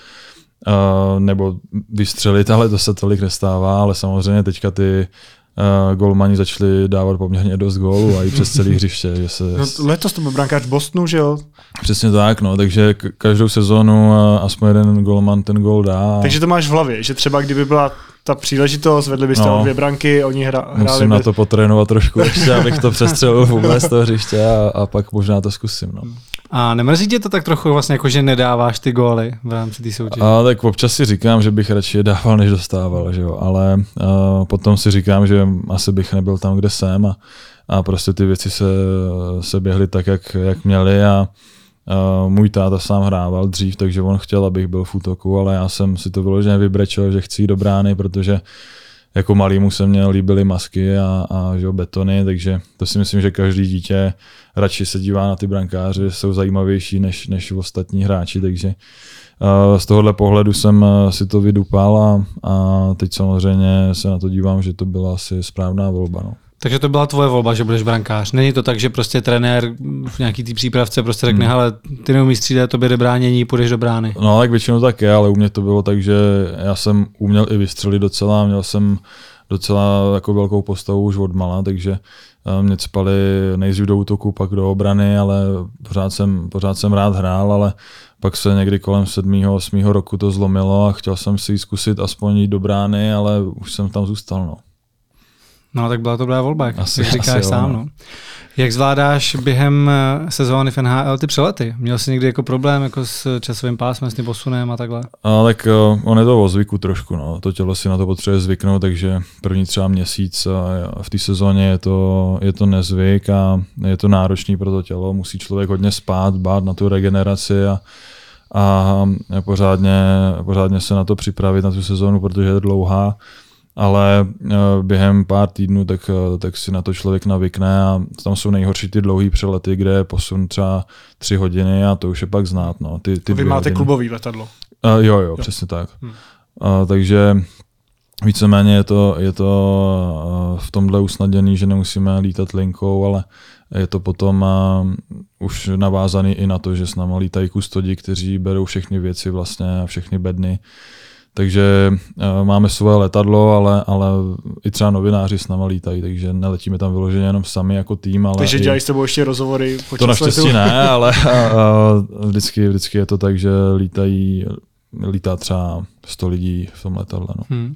uh, nebo vystřelit, ale to se tolik nestává, ale samozřejmě teďka ty uh, golmani začali dávat poměrně dost gólů a i přes celý hřiště. Že se... No, letos to byl brankář Bostonu, že jo? Přesně tak, no, takže každou sezónu uh, aspoň jeden golman ten gól dá. Takže to máš v hlavě, že třeba kdyby byla ta příležitost, vedli byste no, dvě branky, oni hra, hráli... Musím bez... na to potrénovat trošku ještě, abych to přestřelil vůbec toho hřiště a, a pak možná to zkusím. No. A nemrzí tě to tak trochu vlastně jako, že nedáváš ty góly v rámci té soutěže? A tak občas si říkám, že bych radši je dával, než dostával, že jo? ale uh, potom si říkám, že asi bych nebyl tam, kde jsem a, a prostě ty věci se, se běhly tak, jak, jak měly a Uh, můj táta sám hrával dřív, takže on chtěl, abych byl v útoku, ale já jsem si to vyloženě vybrečel, že chci do brány, protože jako malýmu se mě líbily masky a, a že betony, takže to si myslím, že každý dítě radši se dívá na ty brankáře, jsou zajímavější než, než ostatní hráči, takže uh, z tohohle pohledu jsem uh, si to vydupal a, a teď samozřejmě se na to dívám, že to byla asi správná volba. No. Takže to byla tvoje volba, že budeš brankář. Není to tak, že prostě trenér v nějaký té přípravce prostě řekne, hmm. hele, ty neumíš střídat, tobě jde bránění, půjdeš do brány. No, tak většinou tak je, ale u mě to bylo tak, že já jsem uměl i vystřelit docela, měl jsem docela jako velkou postavu už od mala, takže eh, mě spali nejdřív do útoku, pak do obrany, ale pořád jsem, pořád jsem rád hrál, ale pak se někdy kolem 7. 8. roku to zlomilo a chtěl jsem si zkusit aspoň jít do brány, ale už jsem tam zůstal. No. No, tak byla to dobrá volba, jak asi, říkáš asi sám. No. no. Jak zvládáš během eh, sezóny v NHL ty přelety? Měl jsi někdy jako problém jako s časovým pásmem, s tím posunem a takhle? A, tak uh, on je to o zvyku trošku. No. To tělo si na to potřebuje zvyknout, takže první třeba měsíc a v té sezóně je to, je to nezvyk a je to náročný pro to tělo. Musí člověk hodně spát, bát na tu regeneraci a, a pořádně, pořádně se na to připravit, na tu sezónu, protože je dlouhá ale eh, během pár týdnů tak, eh, tak si na to člověk navykne a tam jsou nejhorší ty dlouhé přelety, kde je posun třeba tři hodiny a to už je pak znát. No. Ty, ty Vy máte hodiny. klubový letadlo. Uh, jo, jo, jo, přesně tak. Hmm. Uh, takže víceméně je to, je to v tomhle usnadněný, že nemusíme lítat linkou, ale je to potom uh, už navázaný i na to, že s námi lítají kustodi, kteří berou všechny věci vlastně, všechny bedny. Takže uh, máme svoje letadlo, ale, ale i třeba novináři s námi lítají, takže neletíme tam vyloženě jenom sami jako tým. Ale takže dělají s tebou ještě rozhovory To naštěstí ne, ale uh, vždycky, vždycky je to tak, že lítají lítá třeba 100 lidí v tom letadle. No. Hmm.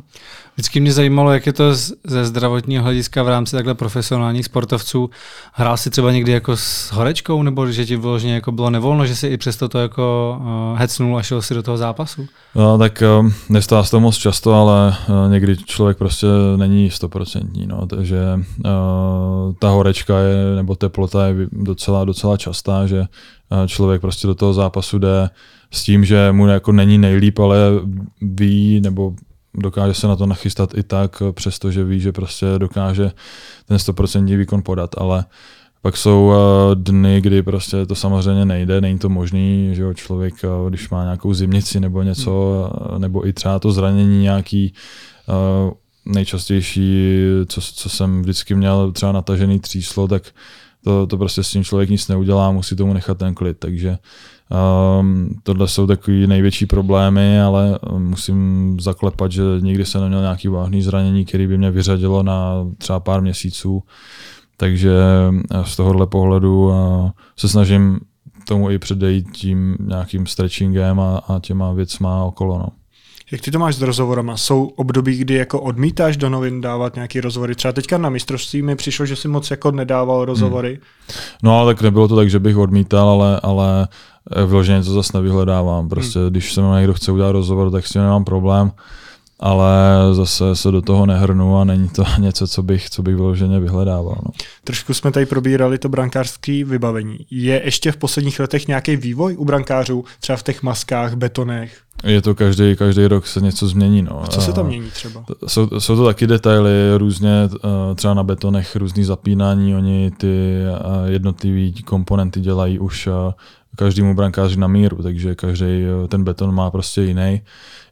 Vždycky mě zajímalo, jak je to ze zdravotního hlediska v rámci takhle profesionálních sportovců. Hrál si třeba někdy jako s horečkou, nebo že ti vyloženě jako bylo nevolno, že si i přesto to jako uh, hecnul a šel si do toho zápasu? No, tak uh, nestává se to moc často, ale uh, někdy člověk prostě není stoprocentní, no, takže uh, ta horečka je, nebo teplota je docela, docela častá, že uh, člověk prostě do toho zápasu jde s tím, že mu jako není nejlíp, ale ví nebo dokáže se na to nachystat i tak, přestože ví, že prostě dokáže ten 100% výkon podat, ale pak jsou eh, dny, kdy prostě to samozřejmě nejde, není to možný, že jo, člověk, eh, když má nějakou zimnici nebo něco, hmm. nebo i třeba to zranění nějaký, nejčastější, co, co jsem vždycky měl třeba natažený tříslo, tak to, to prostě s tím člověk nic neudělá, musí tomu nechat ten klid, takže Um, tohle jsou takový největší problémy, ale musím zaklepat, že nikdy jsem neměl nějaký vážný zranění, který by mě vyřadilo na třeba pár měsíců. Takže eh, z tohohle pohledu uh, se snažím tomu i předejít tím nějakým stretchingem a, a těma věcma okolo. No. Jak ty to máš s rozhovorama? Jsou období, kdy jako odmítáš do novin dávat nějaké rozhovory? Třeba teďka na mistrovství mi přišlo, že si moc jako nedával rozhovory. Hmm. No ale tak nebylo to tak, že bych odmítal, ale, ale vyloženě to zase nevyhledávám. Prostě hmm. když se mnou někdo chce udělat rozhovor, tak s tím nemám problém, ale zase se do toho nehrnu a není to něco, co bych, co bych vyloženě vyhledával. No. Trošku jsme tady probírali to brankářské vybavení. Je ještě v posledních letech nějaký vývoj u brankářů, třeba v těch maskách, betonech? Je to každý, každý rok se něco změní. No. A co se tam mění třeba? Jsou, jsou to taky detaily, různě eh, třeba na betonech různý zapínání, oni ty eh, jednotlivé komponenty dělají už eh, každému brankáři na míru, takže každý ten beton má prostě jiný,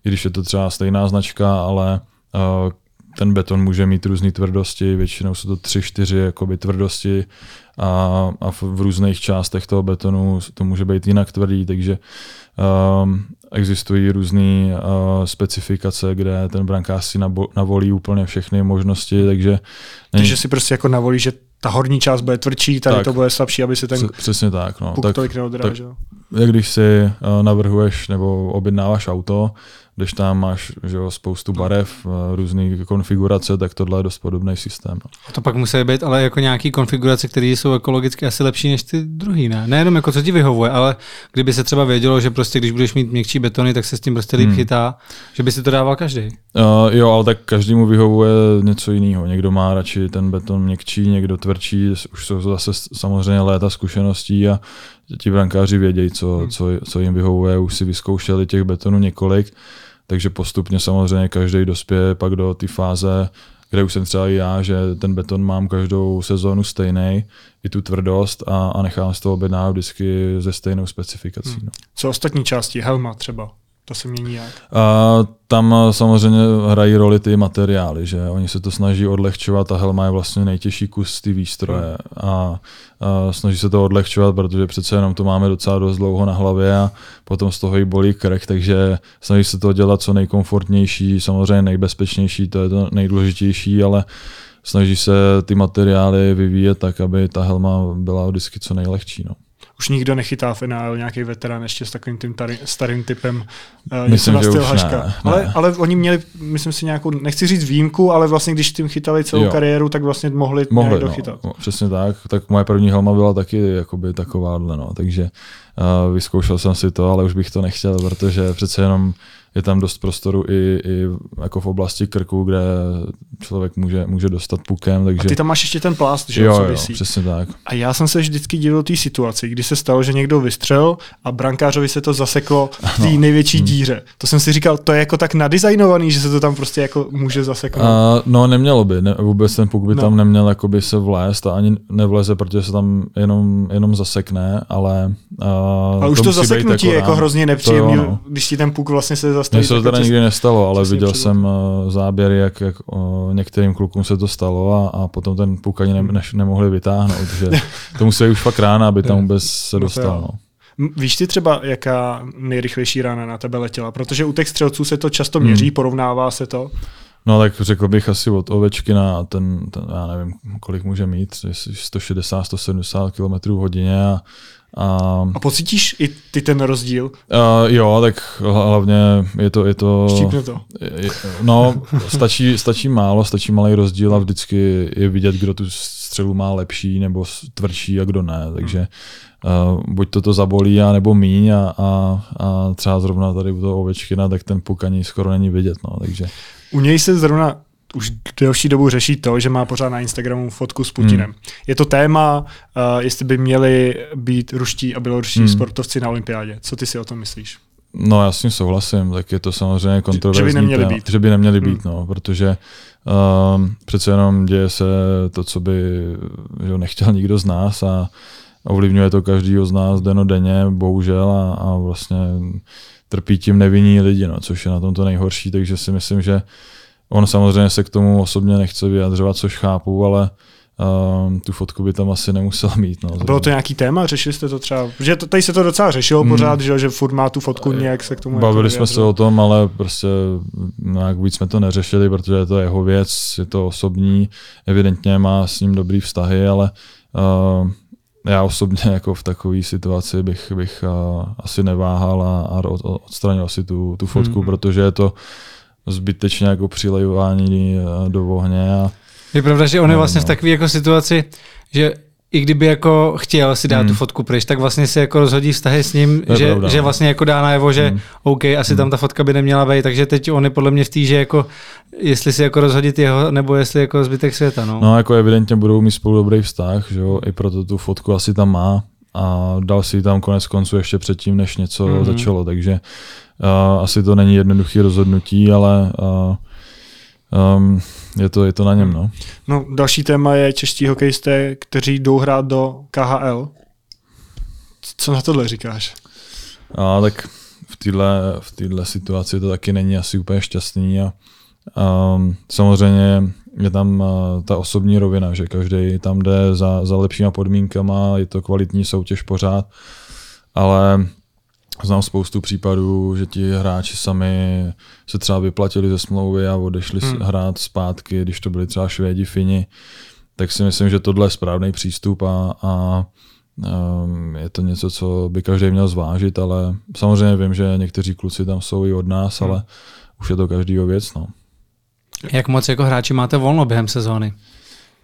i když je to třeba stejná značka, ale ten beton může mít různé tvrdosti, většinou jsou to tři, čtyři jakoby tvrdosti a, a v, v různých částech toho betonu to může být jinak tvrdý, takže um, existují různé uh, specifikace, kde ten brankář si nabo, navolí úplně všechny možnosti, takže... Není... Takže si prostě jako navolí, že ta horní část bude tvrdší, tady tak, to bude slabší, aby se ten přesně tak, no. puk tak, tolik neodrážel. Tak, jak když si uh, navrhuješ nebo objednáváš auto, když tam máš že jo, spoustu barev, eh, různé konfigurace, tak tohle je dost podobný systém. No. A to pak musí být ale jako nějaký konfigurace, které jsou ekologicky asi lepší než ty druhý, ne? Nejenom jako co ti vyhovuje, ale kdyby se třeba vědělo, že prostě když budeš mít měkčí betony, tak se s tím prostě líp hmm. chytá, že by si to dával každý. Uh, jo, ale tak každému vyhovuje něco jiného. Někdo má radši ten beton měkčí, někdo tvrdší, už jsou zase samozřejmě léta zkušeností a ti brankáři vědějí, co, hmm. co, co jim vyhovuje, už si vyzkoušeli těch betonů několik takže postupně samozřejmě každý dospěje pak do té fáze, kde už jsem třeba i já, že ten beton mám každou sezónu stejný, i tu tvrdost a, a nechám z toho objednávat vždycky ze stejnou specifikací. Hmm. No. Co ostatní části, helma třeba? To se mění jak? A, tam samozřejmě hrají roli ty materiály, že oni se to snaží odlehčovat a helma je vlastně nejtěžší kus ty výstroje hmm. a, a snaží se to odlehčovat, protože přece jenom to máme docela dost dlouho na hlavě a potom z toho i bolí krk, takže snaží se to dělat co nejkomfortnější, samozřejmě nejbezpečnější, to je to nejdůležitější, ale snaží se ty materiály vyvíjet tak, aby ta helma byla vždycky co nejlehčí. No už nikdo nechytá v NL, nějaký veterán ještě s takovým tím tari, starým typem uh, myslím, že už haška. Ne, ale, ne. ale oni měli, myslím si, nějakou, nechci říct výjimku, ale vlastně když tím chytali celou jo. kariéru, tak vlastně mohli, mohli no, dochytat. No, přesně tak, tak moje první helma byla taky jakoby takováhle, no, takže uh, vyzkoušel jsem si to, ale už bych to nechtěl, protože přece jenom je tam dost prostoru i, i jako v oblasti krku, kde člověk může, může dostat pukem. Takže... A ty tam máš ještě ten plást, že jo, co jo, přesně tak. A já jsem se vždycky divil té situaci, kdy se stalo, že někdo vystřel a brankářovi se to zaseklo v té no. největší hmm. díře. To jsem si říkal, to je jako tak nadizajnovaný, že se to tam prostě jako může zaseknout. Uh, no nemělo by, ne, vůbec ten puk by no. tam neměl jakoby se vlézt a ani nevleze, protože se tam jenom, jenom zasekne, ale uh, ale už to, zaseknutí je jako hrozně nepříjemný, no. když ti ten puk vlastně se zastaví. Mně se to teda nikdy nestalo, ale viděl jsem uh, záběry, jak, jak uh, některým klukům se to stalo a, a potom ten puk ani ne, ne, nemohli vytáhnout, že to musí už fakt rána, aby tam vůbec se no dostal. No. Víš ty třeba, jaká nejrychlejší rána na tebe letěla? Protože u těch střelců se to často měří, hmm. porovnává se to. No tak řekl bych asi od ovečky na ten, ten já nevím, kolik může mít, 160-170 km hodině a a, a pocítíš i ty ten rozdíl? Uh, jo, tak hlavně je to... Je to, Štípne to. Je, no, stačí, stačí málo, stačí malý rozdíl a vždycky je vidět, kdo tu střelu má lepší nebo tvrdší a kdo ne, takže uh, buď to to zabolí, a nebo míň a, a, a třeba zrovna tady u toho ovečkina, tak ten puk ani skoro není vidět, no, takže... U něj se zrovna už delší dobu řeší to, že má pořád na Instagramu fotku s Putinem. Hmm. Je to téma, uh, jestli by měli být ruští a běloruští hmm. sportovci na olympiádě. Co ty si o tom myslíš? No já s tím souhlasím, tak je to samozřejmě kontroverzní že by neměli téma, být. Že by neměli být, hmm. no, protože um, přece jenom děje se to, co by že nechtěl nikdo z nás a ovlivňuje to každýho z nás denodenně, bohužel, a, a vlastně trpí tím nevinní lidi, no, což je na tom to nejhorší, takže si myslím, že on samozřejmě se k tomu osobně nechce vyjadřovat, což chápu, ale Uh, tu fotku by tam asi nemusel mít. No, bylo to nějaký téma? Řešili jste to třeba? Že to, tady se to docela řešilo hmm. pořád, že, že furt má tu fotku nějak se k tomu... Bavili jsme se o tom, ale prostě nějak víc jsme to neřešili, protože je to jeho věc, je to osobní, evidentně má s ním dobrý vztahy, ale uh, já osobně jako v takové situaci bych, bych uh, asi neváhal a, a odstranil si tu, tu fotku, hmm. protože je to zbytečně jako přilejování uh, do ohně. A, je pravda, že on je vlastně no. v takové jako situaci, že i kdyby jako chtěl si dát hmm. tu fotku pryč, tak vlastně si jako rozhodí vztahy s ním, že, pravda, že no. vlastně jako dá najevo, že hmm. OK, asi hmm. tam ta fotka by neměla být, takže teď on je podle mě v té, že jako jestli si jako rozhodit jeho, nebo jestli jako zbytek světa. No, no jako evidentně budou mít spolu dobrý vztah, že jo, i proto tu fotku asi tam má a dal si tam konec konců ještě předtím, než něco hmm. začalo, takže uh, asi to není jednoduché rozhodnutí, ale uh, um, je to, je to na něm. No. no. další téma je čeští hokejisté, kteří jdou hrát do KHL. Co na tohle říkáš? A, tak v téhle v téhle situaci to taky není asi úplně šťastný a um, samozřejmě je tam uh, ta osobní rovina, že každý tam jde za, za lepšíma podmínkama, je to kvalitní soutěž pořád, ale Znám spoustu případů, že ti hráči sami se třeba vyplatili ze smlouvy a odešli hmm. hrát zpátky, když to byli třeba Švédi, Fini. Tak si myslím, že tohle je správný přístup a, a um, je to něco, co by každý měl zvážit, ale samozřejmě vím, že někteří kluci tam jsou i od nás, hmm. ale už je to každýho věc. No. Jak moc jako hráči máte volno během sezóny?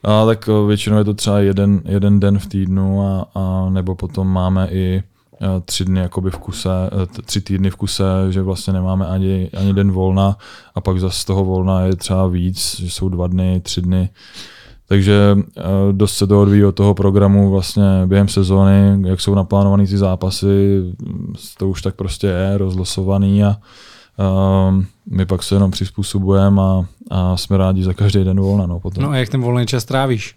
A tak většinou je to třeba jeden, jeden den v týdnu a, a nebo potom máme i Eh, tři dny jakoby v kuse, eh, tři týdny v kuse, že vlastně nemáme ani, ani den volna a pak zase z toho volna je třeba víc, že jsou dva dny, tři dny. Takže eh, dost se to odvíjí od toho programu vlastně během sezóny, jak jsou naplánované ty zápasy, to už tak prostě je rozlosovaný a um, my pak se jenom přizpůsobujeme a, a jsme rádi za každý den volna. No, potom. no a jak ten volný čas trávíš?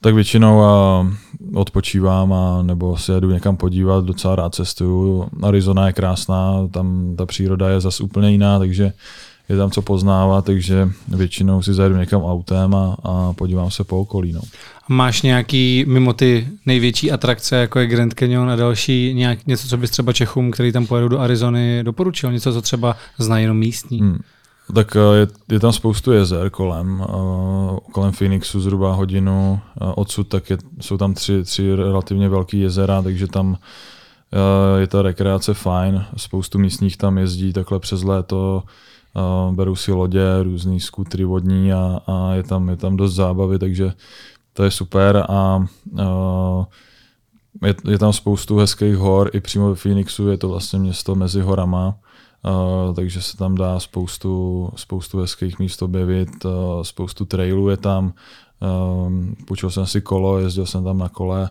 Tak většinou uh, odpočívám a nebo se jedu někam podívat, docela rád cestuju. Arizona je krásná, tam ta příroda je zase úplně jiná, takže je tam co poznávat, takže většinou si zajedu někam autem a, a podívám se po okolí. No. Máš nějaký, mimo ty největší atrakce, jako je Grand Canyon a další, nějak, něco, co bys třeba Čechům, který tam pojedou do Arizony, doporučil? Něco, co třeba znají jenom místní? Hmm. Tak eh, je, je tam spoustu jezer kolem, uh, kolem Phoenixu zhruba hodinu uh, odsud, tak je, jsou tam tři, tři relativně velké jezera, takže tam je ta rekreace fajn. Spoustu místních tam jezdí takhle přes léto, berou si lodě, různý skutry vodní a, a je, tam, je tam dost zábavy, takže to je super a je, je tam spoustu hezkých hor, i přímo ve Phoenixu je to vlastně město mezi horama, Uh, takže se tam dá spoustu, spoustu hezkých míst objevit, uh, spoustu trailů je tam, uh, půjčil jsem si kolo, jezdil jsem tam na kole,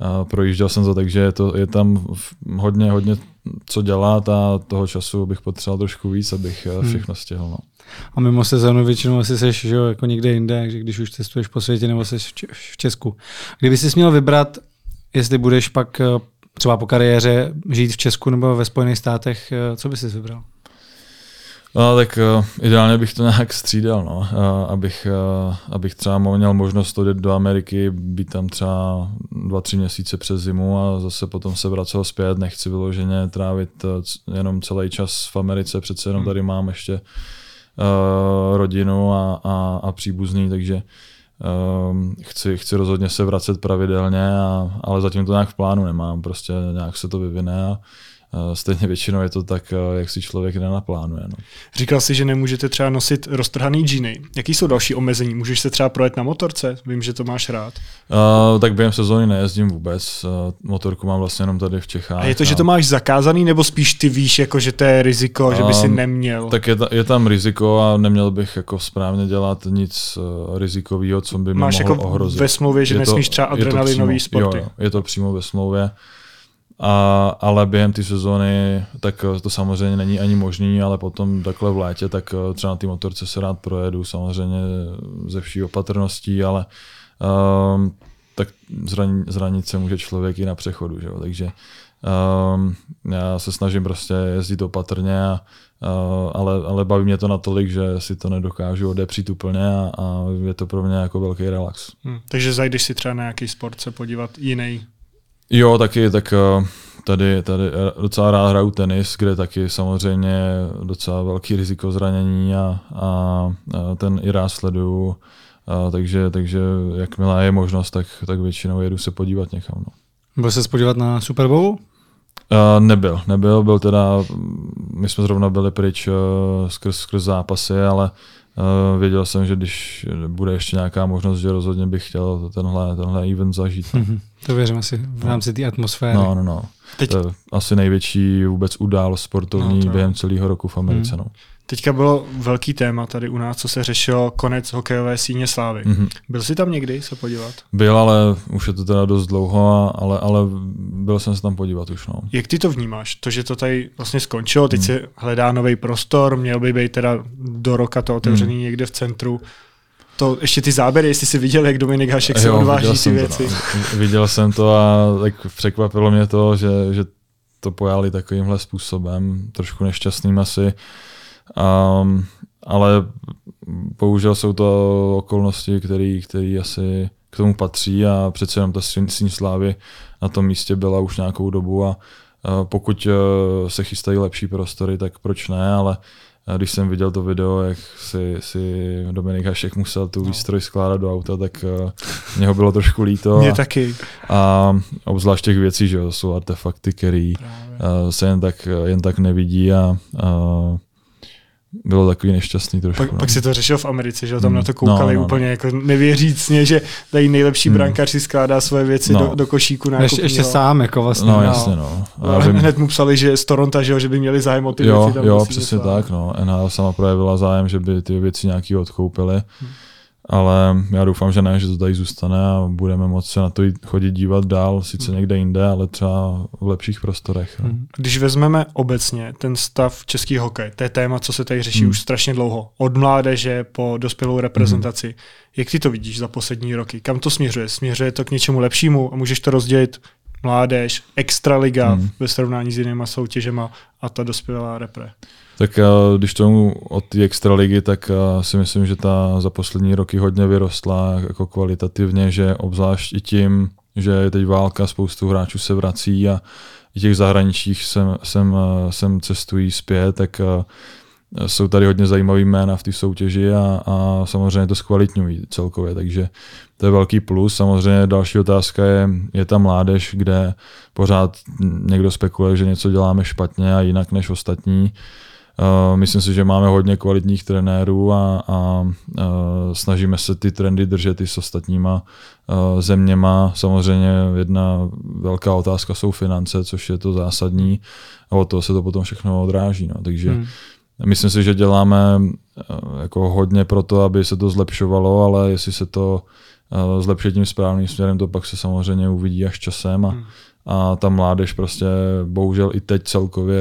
uh, projížděl jsem to, takže je, to, je tam hodně, hodně co dělat a toho času bych potřeboval trošku víc, abych hmm. všechno stihl. No. A mimo sezónu většinou asi seš že, jako někde jinde, že když už cestuješ po světě nebo jsi v Česku. Kdyby jsi měl vybrat, jestli budeš pak třeba po kariéře žít v Česku nebo ve Spojených státech, co bys si vybral? No, tak uh, ideálně bych to nějak střídal, no. uh, abych, uh, abych třeba měl možnost odjet do Ameriky, být tam třeba dva, tři měsíce přes zimu a zase potom se vracel zpět. Nechci vyloženě trávit uh, jenom celý čas v Americe, přece jenom hmm. tady mám ještě uh, rodinu a, a, a příbuzný, takže um, chci, chci rozhodně se vracet pravidelně, a, ale zatím to nějak v plánu nemám, prostě nějak se to vyvine a, stejně většinou je to tak, jak si člověk nenaplánuje. No. Říkal jsi, že nemůžete třeba nosit roztrhaný džíny. Jaký jsou další omezení? Můžeš se třeba projet na motorce? Vím, že to máš rád. Uh, tak během sezóny nejezdím vůbec. Uh, motorku mám vlastně jenom tady v Čechách. A je to, a... že to máš zakázaný, nebo spíš ty víš, jako, že to je riziko, uh, že by si neměl? Tak je, ta, je tam riziko a neměl bych jako správně dělat nic uh, rizikového, co by máš mohlo jako ohrozit. ve smlouvě, že je nesmíš třeba adrenalinový sporty? Jo, je to přímo ve smlouvě. A, ale během té sezóny, tak eh, to samozřejmě není ani možný, ale potom takhle v létě, tak eh, třeba na té motorce se rád projedu, samozřejmě ze vší opatrností, ale um, tak zranit, zranit se může člověk i na přechodu, že jo? takže um, já se snažím prostě jezdit opatrně, a, uh, ale, ale baví mě to natolik, že si to nedokážu odepřít úplně a, a je to pro mě jako velký relax. Hmm, takže zajdeš si třeba na nějaký sport se podívat jiný Jo, taky, tak eh, tady, tady eh, docela rád hraju tenis, kde taky samozřejmě docela velký riziko zranění a, a, ten i rád sleduju, a, takže, takže jakmile je možnost, tak, tak většinou jedu se podívat někam. No. Byl se podívat na Super Bowl? Uh, nebyl, nebyl, byl teda, my jsme zrovna byli pryč uh, skrz, skrz zápasy, ale Uh, věděl jsem, že když bude ještě nějaká možnost, že rozhodně bych chtěl tenhle, tenhle event zažít. No. Mm-hmm. To věřím asi v rámci té atmosféry. No, no, no. Teď... To je asi největší vůbec událost sportovní no, během celého roku v Americe. Mm. No. Teďka bylo velký téma tady u nás, co se řešilo konec hokejové síně slávy. Mm-hmm. Byl jsi tam někdy se podívat? Byl, ale už je to teda dost dlouho, ale, ale byl jsem se tam podívat už. No. Jak ty to vnímáš? To, že to tady vlastně skončilo, teď mm. se hledá nový prostor, měl by být teda do roka to otevřený mm. někde v centru. To ještě ty záběry, jestli jsi viděl, jak Dominik Hašek se odváží ty věci. To, no. Viděl jsem to a tak překvapilo mě to, že, že to pojali takovýmhle způsobem, trošku nešťastným asi. Um, ale bohužel jsou to okolnosti, které asi k tomu patří a přece jenom ta síň slávy na tom místě byla už nějakou dobu a pokud e, se chystají lepší prostory, tak proč ne, ale když jsem viděl to video, jak si, si Dominik Hašek musel tu no. výstroj skládat do auta, tak mě ho bylo trošku líto. Mě a, taky. A obzvlášť těch věcí, že jsou artefakty, které se jen tak, jen tak nevidí a uh, bylo takový nešťastný trošku. Pak, no. pak si to řešil v Americe, že tam mm. na to koukali no, no, úplně no. jako nevěřícně, že tady nejlepší mm. brankář si skládá svoje věci no. do, do košíku. Na ještě, ještě sám jako vlastně. No, no. jasně no. A vím... Hned mu psali, že z Toronto, že, že by měli zájem o ty jo, věci. Tam jo, přesně tak. No. NHL sama projevila zájem, že by ty věci nějaký odkoupili. Hmm ale já doufám, že ne, že to tady zůstane a budeme moci se na to chodit dívat dál, sice někde jinde, ale třeba v lepších prostorech. Hmm. Když vezmeme obecně ten stav český hokej, to je téma, co se tady řeší hmm. už strašně dlouho, od mládeže po dospělou reprezentaci. Hmm. Jak ty to vidíš za poslední roky? Kam to směřuje? Směřuje to k něčemu lepšímu a můžeš to rozdělit mládež, extraliga hmm. ve srovnání s jinýma soutěžema a ta dospělá repre? Tak když tomu od té extraligy, tak si myslím, že ta za poslední roky hodně vyrostla jako kvalitativně, že obzvlášť i tím, že je teď válka, spoustu hráčů se vrací a i těch zahraničích sem, sem, sem cestují zpět, tak jsou tady hodně zajímavý jména v té soutěži a, a samozřejmě to zkvalitňují celkově, takže to je velký plus. Samozřejmě další otázka je, je ta mládež, kde pořád někdo spekuluje, že něco děláme špatně a jinak než ostatní. Uh, myslím si, že máme hodně kvalitních trenérů a, a uh, snažíme se ty trendy držet i s ostatníma uh, zeměma. Samozřejmě jedna velká otázka jsou finance, což je to zásadní a od toho se to potom všechno odráží. No. Takže hmm. myslím si, že děláme jako hodně pro to, aby se to zlepšovalo, ale jestli se to zlepšit tím správným směrem, to pak se samozřejmě uvidí až časem a, hmm a ta mládež prostě bohužel i teď celkově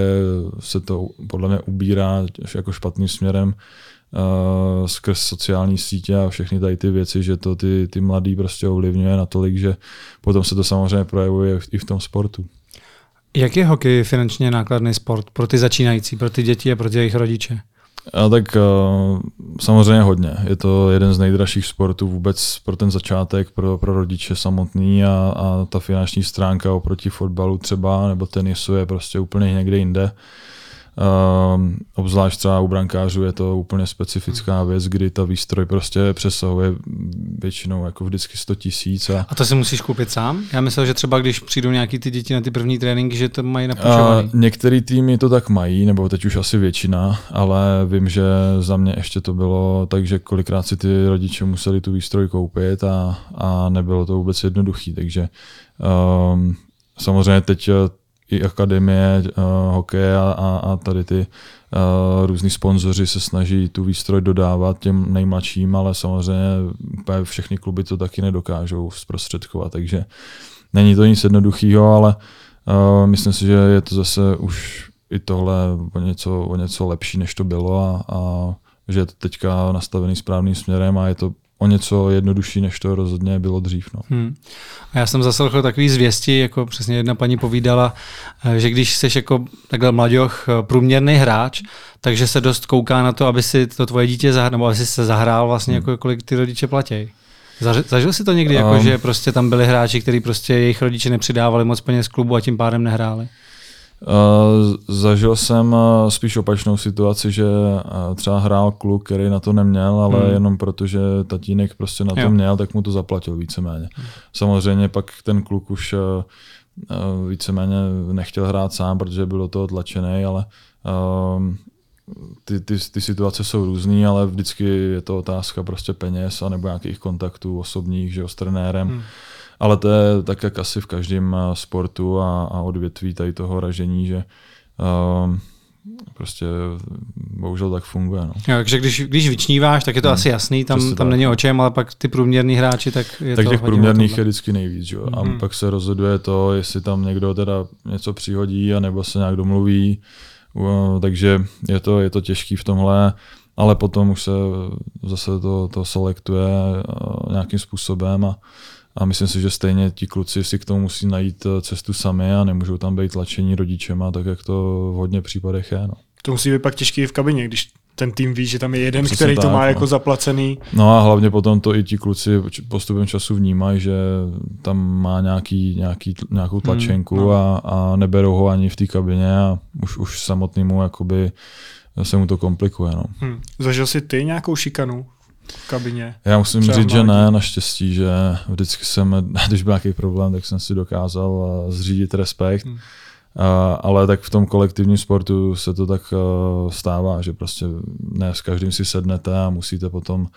se to podle mě ubírá jako špatným směrem uh, skrz sociální sítě a všechny tady ty věci, že to ty, ty mladý prostě ovlivňuje natolik, že potom se to samozřejmě projevuje i v tom sportu. Jak je hokej finančně nákladný sport pro ty začínající, pro ty děti a pro ty jejich rodiče? A tak uh, samozřejmě hodně. Je to jeden z nejdražších sportů vůbec pro ten začátek, pro, pro rodiče samotný a, a ta finanční stránka oproti fotbalu třeba nebo tenisu je prostě úplně někde jinde. Um, obzvlášť třeba u brankářů je to úplně specifická věc, kdy ta výstroj prostě přesahuje většinou jako vždycky 100 tisíc. A... a to si musíš koupit sám? Já myslel, že třeba když přijdou nějaký ty děti na ty první tréninky, že to mají napůjčovaný. Některý týmy to tak mají, nebo teď už asi většina, ale vím, že za mě ještě to bylo tak, že kolikrát si ty rodiče museli tu výstroj koupit a, a nebylo to vůbec jednoduchý, takže um, samozřejmě teď i akademie uh, hokeje a, a, a tady ty uh, různí sponzoři se snaží tu výstroj dodávat těm nejmladším, ale samozřejmě všechny kluby to taky nedokážou zprostředkovat, takže není to nic jednoduchého, ale uh, myslím si, že je to zase už i tohle o něco, o něco lepší, než to bylo a, a že je to teďka nastavený správným směrem a je to o něco jednodušší, než to rozhodně bylo dřív. No. Hmm. A já jsem zaslechl takový zvěsti, jako přesně jedna paní povídala, eh, že když jsi jako takhle mladěch eh, průměrný hráč, takže se dost kouká na to, aby si to tvoje dítě zahrál, nebo aby si se zahrál vlastně, hmm. jako kolik ty rodiče platí. Zažil jsi to někdy, um, jako, že prostě tam byli hráči, kteří prostě jejich rodiče nepřidávali moc peněz klubu a tím pádem nehráli? Uh, zažil jsem uh, spíš opačnou situaci, že uh, třeba hrál kluk, který na to neměl, ale hmm. jenom protože tatínek prostě na to jo. měl, tak mu to zaplatil víceméně. Hmm. Samozřejmě pak ten kluk už víceméně nechtěl hrát sám, protože byl do toho tlačený, ale ty, ty, ty situace jsou různé, ale vždycky je to otázka prostě peněz a nebo nějakých kontaktů osobních, že jo, s trenérem. Hmm ale to je tak, jak asi v každém eh, sportu a, a odvětví tady toho ražení, že uh, prostě bohužel tak funguje. No. Jo, takže když, když vyčníváš, tak je to hmm. asi jasný, tam, tam není o čem, ale pak ty průměrný hráči, tak je tak to těch průměrných je vždycky nejvíc. Že? A hmm. pak se rozhoduje to, jestli tam někdo teda něco přihodí, anebo se nějak domluví. Uh, takže je to, je to těžký v tomhle, ale potom už se zase to, to selektuje uh, nějakým způsobem a a myslím si, že stejně ti kluci si k tomu musí najít eh, cestu sami a nemůžou tam být tlačení rodičema, tak jak to v hodně případech je. No. To musí být pak těžký v kabině, když ten tým ví, že tam je jeden, Přesně který tak, to má no. jako zaplacený. No a hlavně potom to i ti kluci postupem času vnímají, že tam má nějaký, nějaký, nějakou hmm, tlačenku hmm, no. a, a neberou ho ani v té kabině a už, už samotnému jakoby se mu to komplikuje. No. Hmm. Zažil jsi ty nějakou šikanu kabině? Já musím Třeba říct, že ne, naštěstí, že vždycky jsem, když byl nějaký problém, tak jsem si dokázal eh, zřídit respekt. Hmm. Uh, ale tak v tom kolektivním sportu se to tak uh, stává, že prostě ne s každým si sednete a musíte potom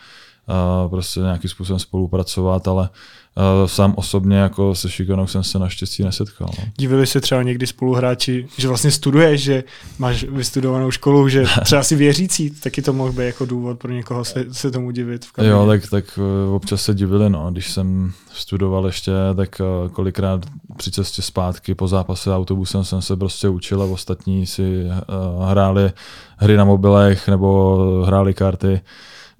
prostě nějakým způsobem spolupracovat, ale uh, sám osobně jako se šikanou jsem se naštěstí nesetkal. No. Divili se třeba někdy spoluhráči, že vlastně studuješ, že máš vystudovanou školu, že třeba si věřící, taky to mohl být jako důvod pro někoho se, se tomu divit. V jo, tak, tak uh, občas se divili, no. Když jsem studoval ještě, tak uh, kolikrát při cestě zpátky po zápase autobusem jsem se prostě učil a ostatní si uh, hráli hry na mobilech nebo hráli karty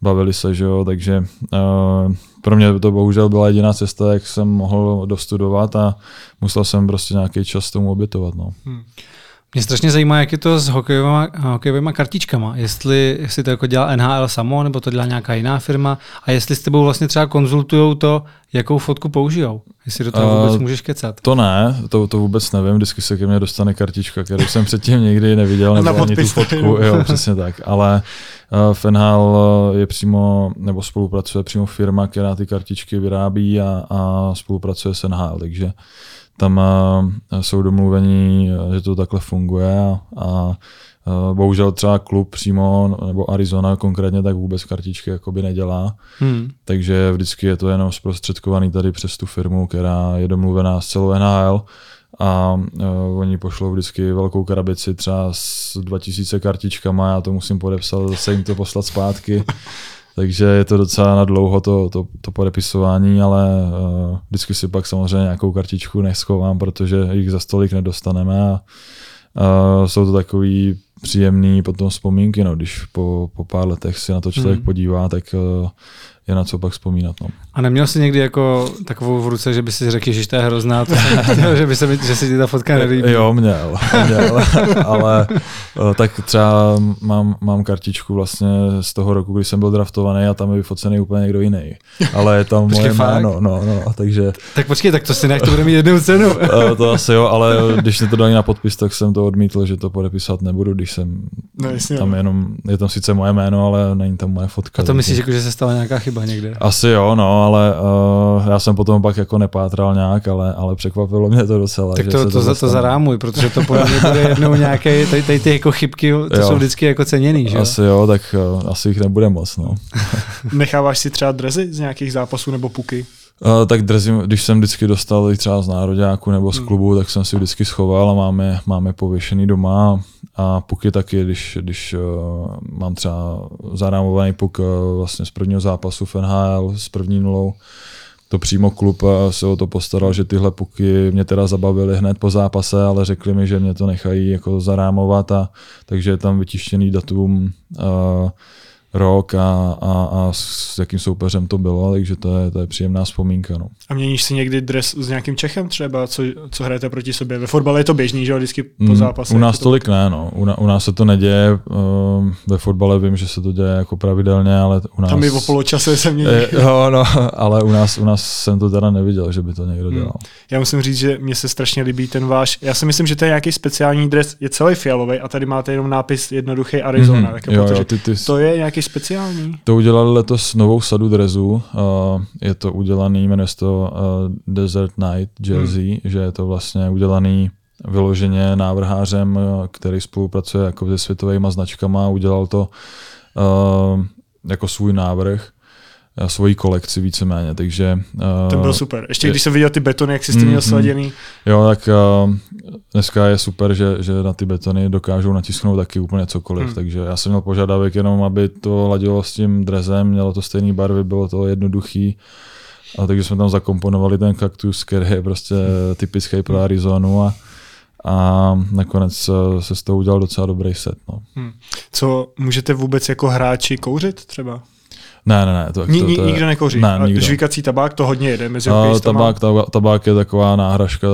bavili se, že jo, takže uh, pro mě to bohužel byla jediná cesta, jak jsem mohl dostudovat a musel jsem prostě nějaký čas tomu obětovat. No. Hmm. Mě strašně zajímá, jak je to s hokejovými, hokejovými kartičkama. Jestli, jestli to jako dělá NHL samo, nebo to dělá nějaká jiná firma a jestli s tebou vlastně třeba konzultují to, jakou fotku použijou. Jestli do toho vůbec uh, můžeš kecat. To ne, to, to vůbec nevím. Vždycky se ke mně dostane kartička, kterou jsem předtím nikdy neviděl, nebo ani tu fotku. Jo, přesně tak. Ale uh, v NHL je přímo, nebo spolupracuje přímo firma, která ty kartičky vyrábí a, a spolupracuje s NHL, takže tam uh, jsou domluvení, že to takhle funguje a, a bohužel třeba klub přímo, nebo Arizona konkrétně, tak vůbec kartičky jakoby nedělá. Hmm. Takže vždycky je to jenom zprostředkovaný tady přes tu firmu, která je domluvená s celou NHL a uh, oni pošlou vždycky velkou krabici třeba s 2000 kartičkama, já to musím podepsat, zase jim to poslat zpátky. Takže je to docela na dlouho to, to, to podepisování, ale uh, vždycky si pak samozřejmě nějakou kartičku neschovám, protože jich za stolik nedostaneme a uh, jsou to takový příjemný potom vzpomínky, no, když po, po pár letech si na to člověk hmm. podívá, tak uh, je na co pak vzpomínat. No. A neměl jsi někdy jako takovou v ruce, že by si řekl, že to je hrozná, to chtěl, že, by se mi, že si ti ta fotka nelíbí? Jo, měl, měl ale eh, tak třeba mám, mám kartičku vlastně z toho roku, kdy jsem byl draftovaný a tam je vyfocený úplně někdo jiný. Ale je tam moje jméno, no, no, takže... Tak počkej, tak to si nech, to bude mít jednu cenu. Eh, to asi jo, ale když mi to dali na podpis, tak jsem to odmítl, že to podepisovat nebudu, když jsem no, jasně, tam jenom, je tam sice moje jméno, ale není tam moje fotka. A to myslíš, jako, že se stala nějaká chyba někde? Asi jo, no, ale uh, já jsem potom pak jako nepátral nějak, ale, ale překvapilo mě to docela. Tak to, to, to, to zarámuj, protože to podle mě bude jednou nějaké, tady, tady ty jako chybky, to jo. jsou vždycky jako ceněný, že Asi jo, tak uh, asi jich nebude moc, no. Necháváš si třeba drezy z nějakých zápasů nebo puky? Uh, tak dresy, když jsem vždycky dostal třeba z nároďáku nebo z hmm. klubu, hmm. tak jsem si vždycky schoval a máme, máme pověšený doma a puky taky, když, když uh, mám třeba zarámovaný puk uh, vlastně z prvního zápasu v NHL s první nulou, to přímo klub se o to postaral, že tyhle puky mě teda zabavily hned po zápase, ale řekli mi, že mě to nechají jako zarámovat a takže je tam vytištěný datum uh, rok a, a, a s jakým soupeřem to bylo, takže to je, to je příjemná vzpomínka. No. A měníš si někdy dres s nějakým Čechem třeba, co, co hrajete proti sobě? Ve fotbale je to běžný, že jo, vždycky po mm, zápase. U nás to tolik ne, no. U, u nás se to neděje, uh, ve fotbale vím, že se to děje jako pravidelně, ale u nás... Tam i o poločase se mění. jo, no, ale u nás, u nás jsem to teda neviděl, že by to někdo hmm. dělal. Hmm. Já musím říct, že mně se strašně líbí ten váš, já si myslím, že to je nějaký speciální dres, je celý fialový a tady máte jenom nápis jednoduchý Arizona. Mm, jo, jo, ty, ty... To je nějaký speciální? To udělali letos novou sadu drezů. Uh, je to udělaný, jmenuje se to uh, Desert Night Jersey, hmm. že je to vlastně udělaný vyloženě návrhářem, který spolupracuje jako se světovými značkama. Udělal to jako svůj návrh svoji kolekci víceméně, takže... Uh, to byl super. Ještě je, když jsem viděl ty betony, jak jsi s tím měl mm, sladěný. Jo, tak uh, dneska je super, že, že na ty betony dokážou natisknout taky úplně cokoliv, hmm. takže já jsem měl požadavek jenom, aby to ladilo s tím drezem, mělo to stejné barvy, bylo to jednoduchý, a takže jsme tam zakomponovali ten kaktus, který je prostě typický pro Arizonu a, a nakonec se z toho udělal docela dobrý set. No. Hmm. Co můžete vůbec jako hráči kouřit třeba? Ne, ne, ne. To, to, to, to nikdo nekouří. Ne, nikdo. Žvíkací tabák to hodně jede mezi no, tabák, tabák, tabák je taková náhražka,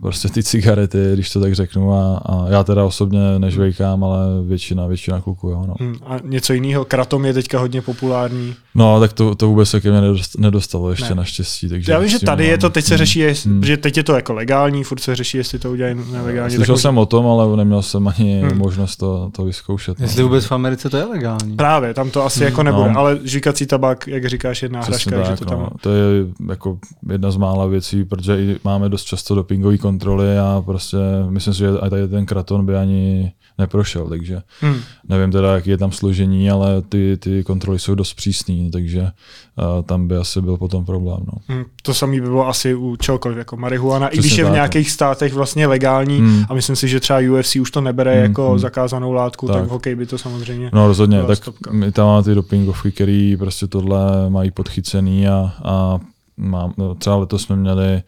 prostě ty cigarety, když to tak řeknu. A, a já teda osobně nežvejkám, ale většina, většina kluků, jo. No. Hmm, a něco jiného? Kratom je teďka hodně populární. No, tak to, to vůbec se ke mně nedostalo ještě ne. naštěstí. Takže já vím, že tady mám... je to, teď se hmm. řeší, hmm. že teď je to jako legální, furt se řeší, jestli to udělají nelegálně. Slyšel tak jsem o tom, ale neměl jsem ani hmm. možnost to, to vyzkoušet. No. Jestli vůbec v Americe to je legální. Právě, tam to asi hmm. jako nebude, no. ale žvíkací tabák, jak říkáš, je náhražka. že to, tam... no. to je jako jedna z mála věcí, protože i máme dost často dopingové kontroly a prostě myslím si, že tady ten kraton by ani neprošel, takže hmm. nevím teda, jaký je tam složení, ale ty, ty kontroly jsou dost přísné, takže uh, tam by asi byl potom problém. No. Hmm. To samé by bylo asi u čehokoliv, jako marihuana, Přesně i když je v nějakých no. státech vlastně legální hmm. a myslím si, že třeba UFC už to nebere hmm. jako hmm. zakázanou látku, tak. tak v hokej by to samozřejmě No rozhodně, tak stopka. my tam máme ty dopingovky, který prostě tohle mají podchycený a, a mám, no, třeba letos jsme měli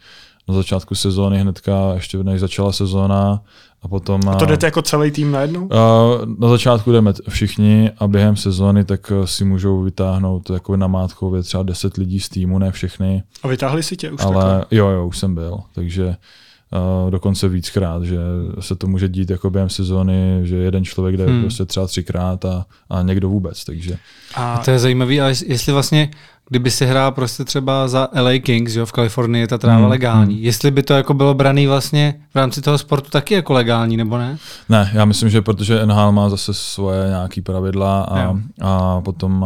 na začátku sezóny hnedka, ještě než začala sezóna, a potom... A to jdete jako celý tým najednou? Na začátku jdeme všichni a během sezóny tak eh, si můžou vytáhnout jako na mátkově třeba 10 lidí z týmu, ne všechny. A vytáhli si tě už Ale takhle? jo, jo, už jsem byl, takže dokonce víckrát, že se to může dít jako během sezóny, že jeden člověk jde hmm. prostě třeba třikrát a, a někdo vůbec, takže. A to je zajímavé, ale jestli vlastně kdyby si hrál prostě třeba za LA Kings, jo, v Kalifornii je ta tráva hmm, legální. Hmm. Jestli by to jako bylo braný vlastně v rámci toho sportu taky jako legální, nebo ne? Ne, já myslím, že protože NHL má zase svoje nějaký pravidla a, a potom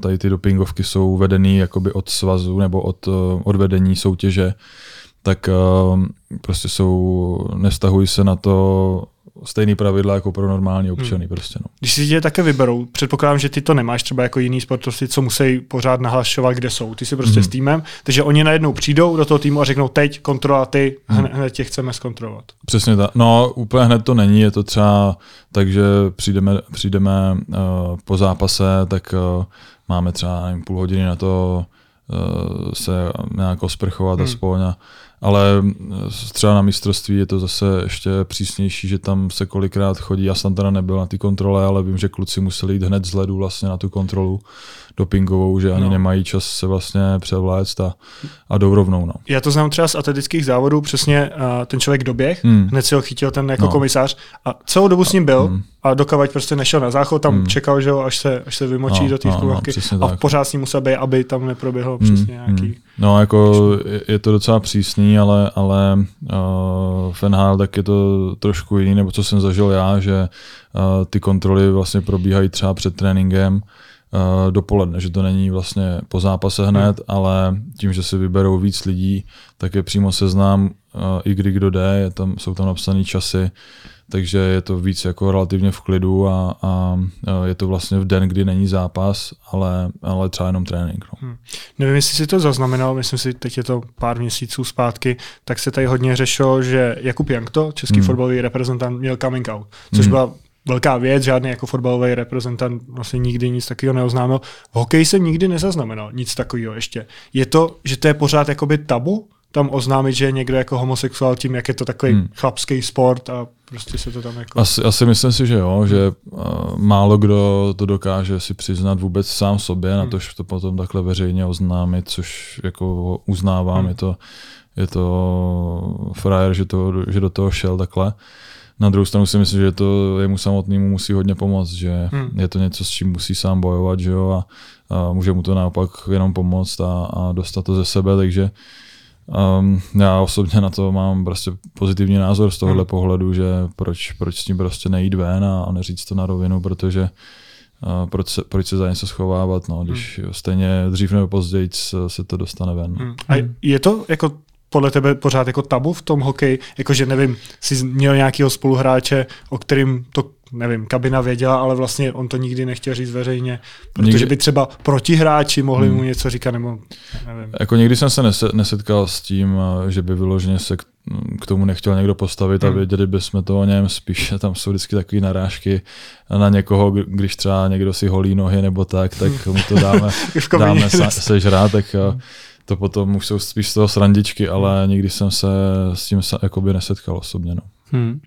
tady ty dopingovky jsou vedený jakoby od svazu nebo od, od vedení soutěže, tak prostě jsou, nestahují se na to stejný pravidla jako pro normální občany. Hmm. Prostě, no. Když si tě také vyberou, předpokládám, že ty to nemáš třeba jako jiný sportovci, co musí pořád nahlašovat, kde jsou. Ty si prostě hmm. s týmem, takže oni najednou přijdou do toho týmu a řeknou teď kontrola ty, hmm. hned, tě chceme zkontrolovat. Přesně tak. No úplně hned to není, je to třeba tak, že přijdeme, přijdeme uh, po zápase, tak uh, máme třeba nevím, půl hodiny na to se nějak osprchovat Hmm. aspoň. A, ale třeba na mistrovství je to zase ještě přísnější, že tam se kolikrát chodí. Já jsem teda nebyl na ty kontrole, ale vím, že kluci museli jít hned z ledu vlastně na tu kontrolu dopingovou, že ani No. nemají čas se vlastně převléct a, a jdou rovnou. No. Já to znám třeba z atletických závodů, přesně uh, ten člověk doběh, Hmm. hned si ho chytil ten jako No. komisář a celou dobu s ním byl Hmm. a dokavať prostě nešel na záchod, tam Hmm. čekal, že jo, až se, až se vymočí No, do té no, no, a tak. pořád s ním musel být, aby tam neproběhlo Hmm, přesně nějaký... hmm. No jako je- to docela přísný, ale, ale uh, v NHL tak je to trošku jiný, nebo co jsem zažil já, že uh, ty kontroly vlastně probíhají třeba před tréninkem uh, dopoledne, že to není vlastně po zápase hned, ale tím, že si vyberou víc lidí, tak je přímo seznám uh, i kdy kdo jde, je tam, jsou tam napsané časy, takže je to víc jako relativně v klidu a, a uh, je to vlastně v den, kdy není zápas, ale, ale třeba jenom trénink. No. Nevím, jestli si to zaznamenal, myslím si, teď je to pár měsíců zpátky, tak se tady hodně řešilo, že Jakub Jankto, český Hmm. fotbalový reprezentant, měl coming out, což Hmm. byla velká věc, žádný jako fotbalový reprezentant vlastně nikdy nic takového neoznámil. V hokeji jsem nikdy nezaznamenal nic takového ještě. Je to, že to je pořád jakoby tabu, tam oznámit, že je někdo jako homosexuál tím, jak je to takový Hmm. chlapský sport a prostě se to tam jako... Asi, asi myslím si, že jo, že uh, málo kdo to dokáže si přiznat vůbec sám sobě, na Hmm. to, to potom takhle veřejně oznámit, což jako uznávám, Hmm. je to, je to frajer, že, to, že do toho šel takhle. Na druhou stranu si myslím, že to jemu samotnému musí hodně pomoct, že Hmm. je to něco, s čím musí sám bojovat, že jo, a, a může mu to naopak jenom pomoct a, a dostat to ze sebe, takže Um, já osobně na to mám prostě pozitivní názor z tohohle Hmm. pohledu, že proč, proč s tím prostě nejít ven a, a neříct to na rovinu, protože uh, proč, se, proč se za něco schovávat, no, když stejně dřív nebo později se, se to dostane ven. Hmm. A je to jako podle tebe pořád jako tabu v tom hokeji, jakože nevím, jsi měl nějakého spoluhráče, o kterým to, nevím, kabina věděla, ale vlastně on to nikdy nechtěl říct veřejně, protože Nikdy- by třeba protihráči mohli Hmm. mu něco říkat, nebo nevím. Jako nikdy jsem se nese, nesetkal s tím, že by vyloženě se k, tomu nechtěl někdo postavit a Hmm. věděli bychom to o něm, spíš tam jsou vždycky takové narážky na někoho, kdy- když třeba někdo si holí nohy nebo tak, tak mu to dáme, dáme se, sežrát, tak eh, to potom už jsou spíš z toho srandičky, ale nikdy jsem se s tím jakoby nesetkal osobně. No. Hmm.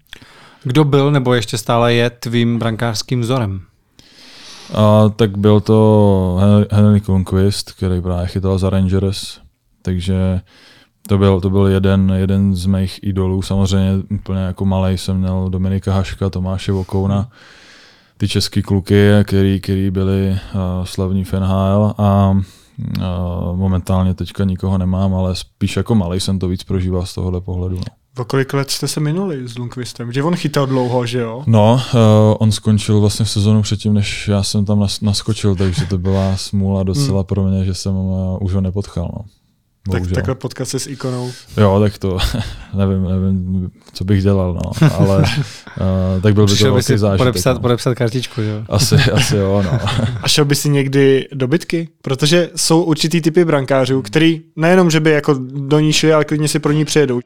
Kdo byl nebo ještě stále je tvým brankářským vzorem? A tak byl to Henry, Lundqvist, který právě chytal za Rangers, takže to byl, to byl jeden, jeden z mých idolů. Samozřejmě úplně jako malý jsem měl Dominika Haška, Tomáše Vokouna, ty český kluky, který, který byli uh, slavní v NHL a uh, momentálně teďka nikoho nemám, ale spíš jako malý jsem to víc prožíval z tohohle pohledu. No. O kolik let jste se minuli s Lundqvistem? Že on chytal dlouho, že jo? No, uh, on skončil vlastně v sezonu předtím, než já jsem tam nas, naskočil, takže to byla smůla docela pro mě, že jsem uh, už ho nepotkal. No. Tak, takhle potkat se s ikonou. Jo, tak to nevím, nevím, co bych dělal, no. ale uh, tak byl by to by velký si zážitek. podepsat, no. podepsat kartičku, jo? Asi, asi jo, no. A šel by si někdy do bitky? Protože jsou určitý typy brankářů, který nejenom, že by jako do ní šli, ale klidně si pro ní přijedou.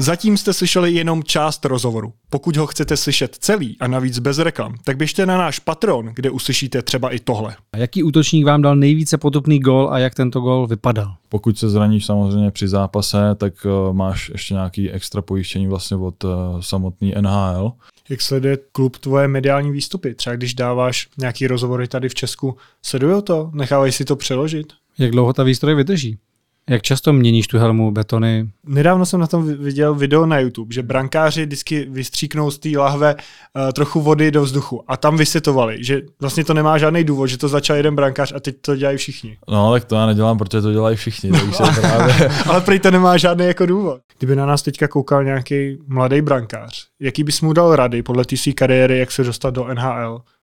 Zatím jste slyšeli jenom část rozhovoru. Pokud ho chcete slyšet celý a navíc bez reklam, tak běžte na náš Patreon, kde uslyšíte třeba i tohle. A jaký útočník vám dal nejvíce potupný gol a jak tento gol vypadal? Pokud se zraníš samozřejmě při zápase, tak uh, máš ještě nějaký extra pojištění vlastně od uh, samotný NHL. Jak sleduje klub tvoje mediální výstupy? Třeba když dáváš nějaký rozhovory tady v Česku, sledují to? Nechávají si to přeložit? Jak dlouho ta výstroj vydrží? Jak často měníš tu helmu, betony? Nedávno jsem na tom vi- viděl video na YouTube, že brankáři vždycky vystříknou z té lahve uh, trochu vody do vzduchu a tam vysvětovali, že vlastně to nemá žádný důvod, že to začal jeden brankář a teď to dělají všichni. No, tak to já nedělám, protože to dělají všichni, takže právě Ale prý to nemá žádný jako důvod. Kdyby na nás teďka koukal nějaký mladý brankář, jaký bys mu dal rady podle té své kariéry, jak se dostat do NHL?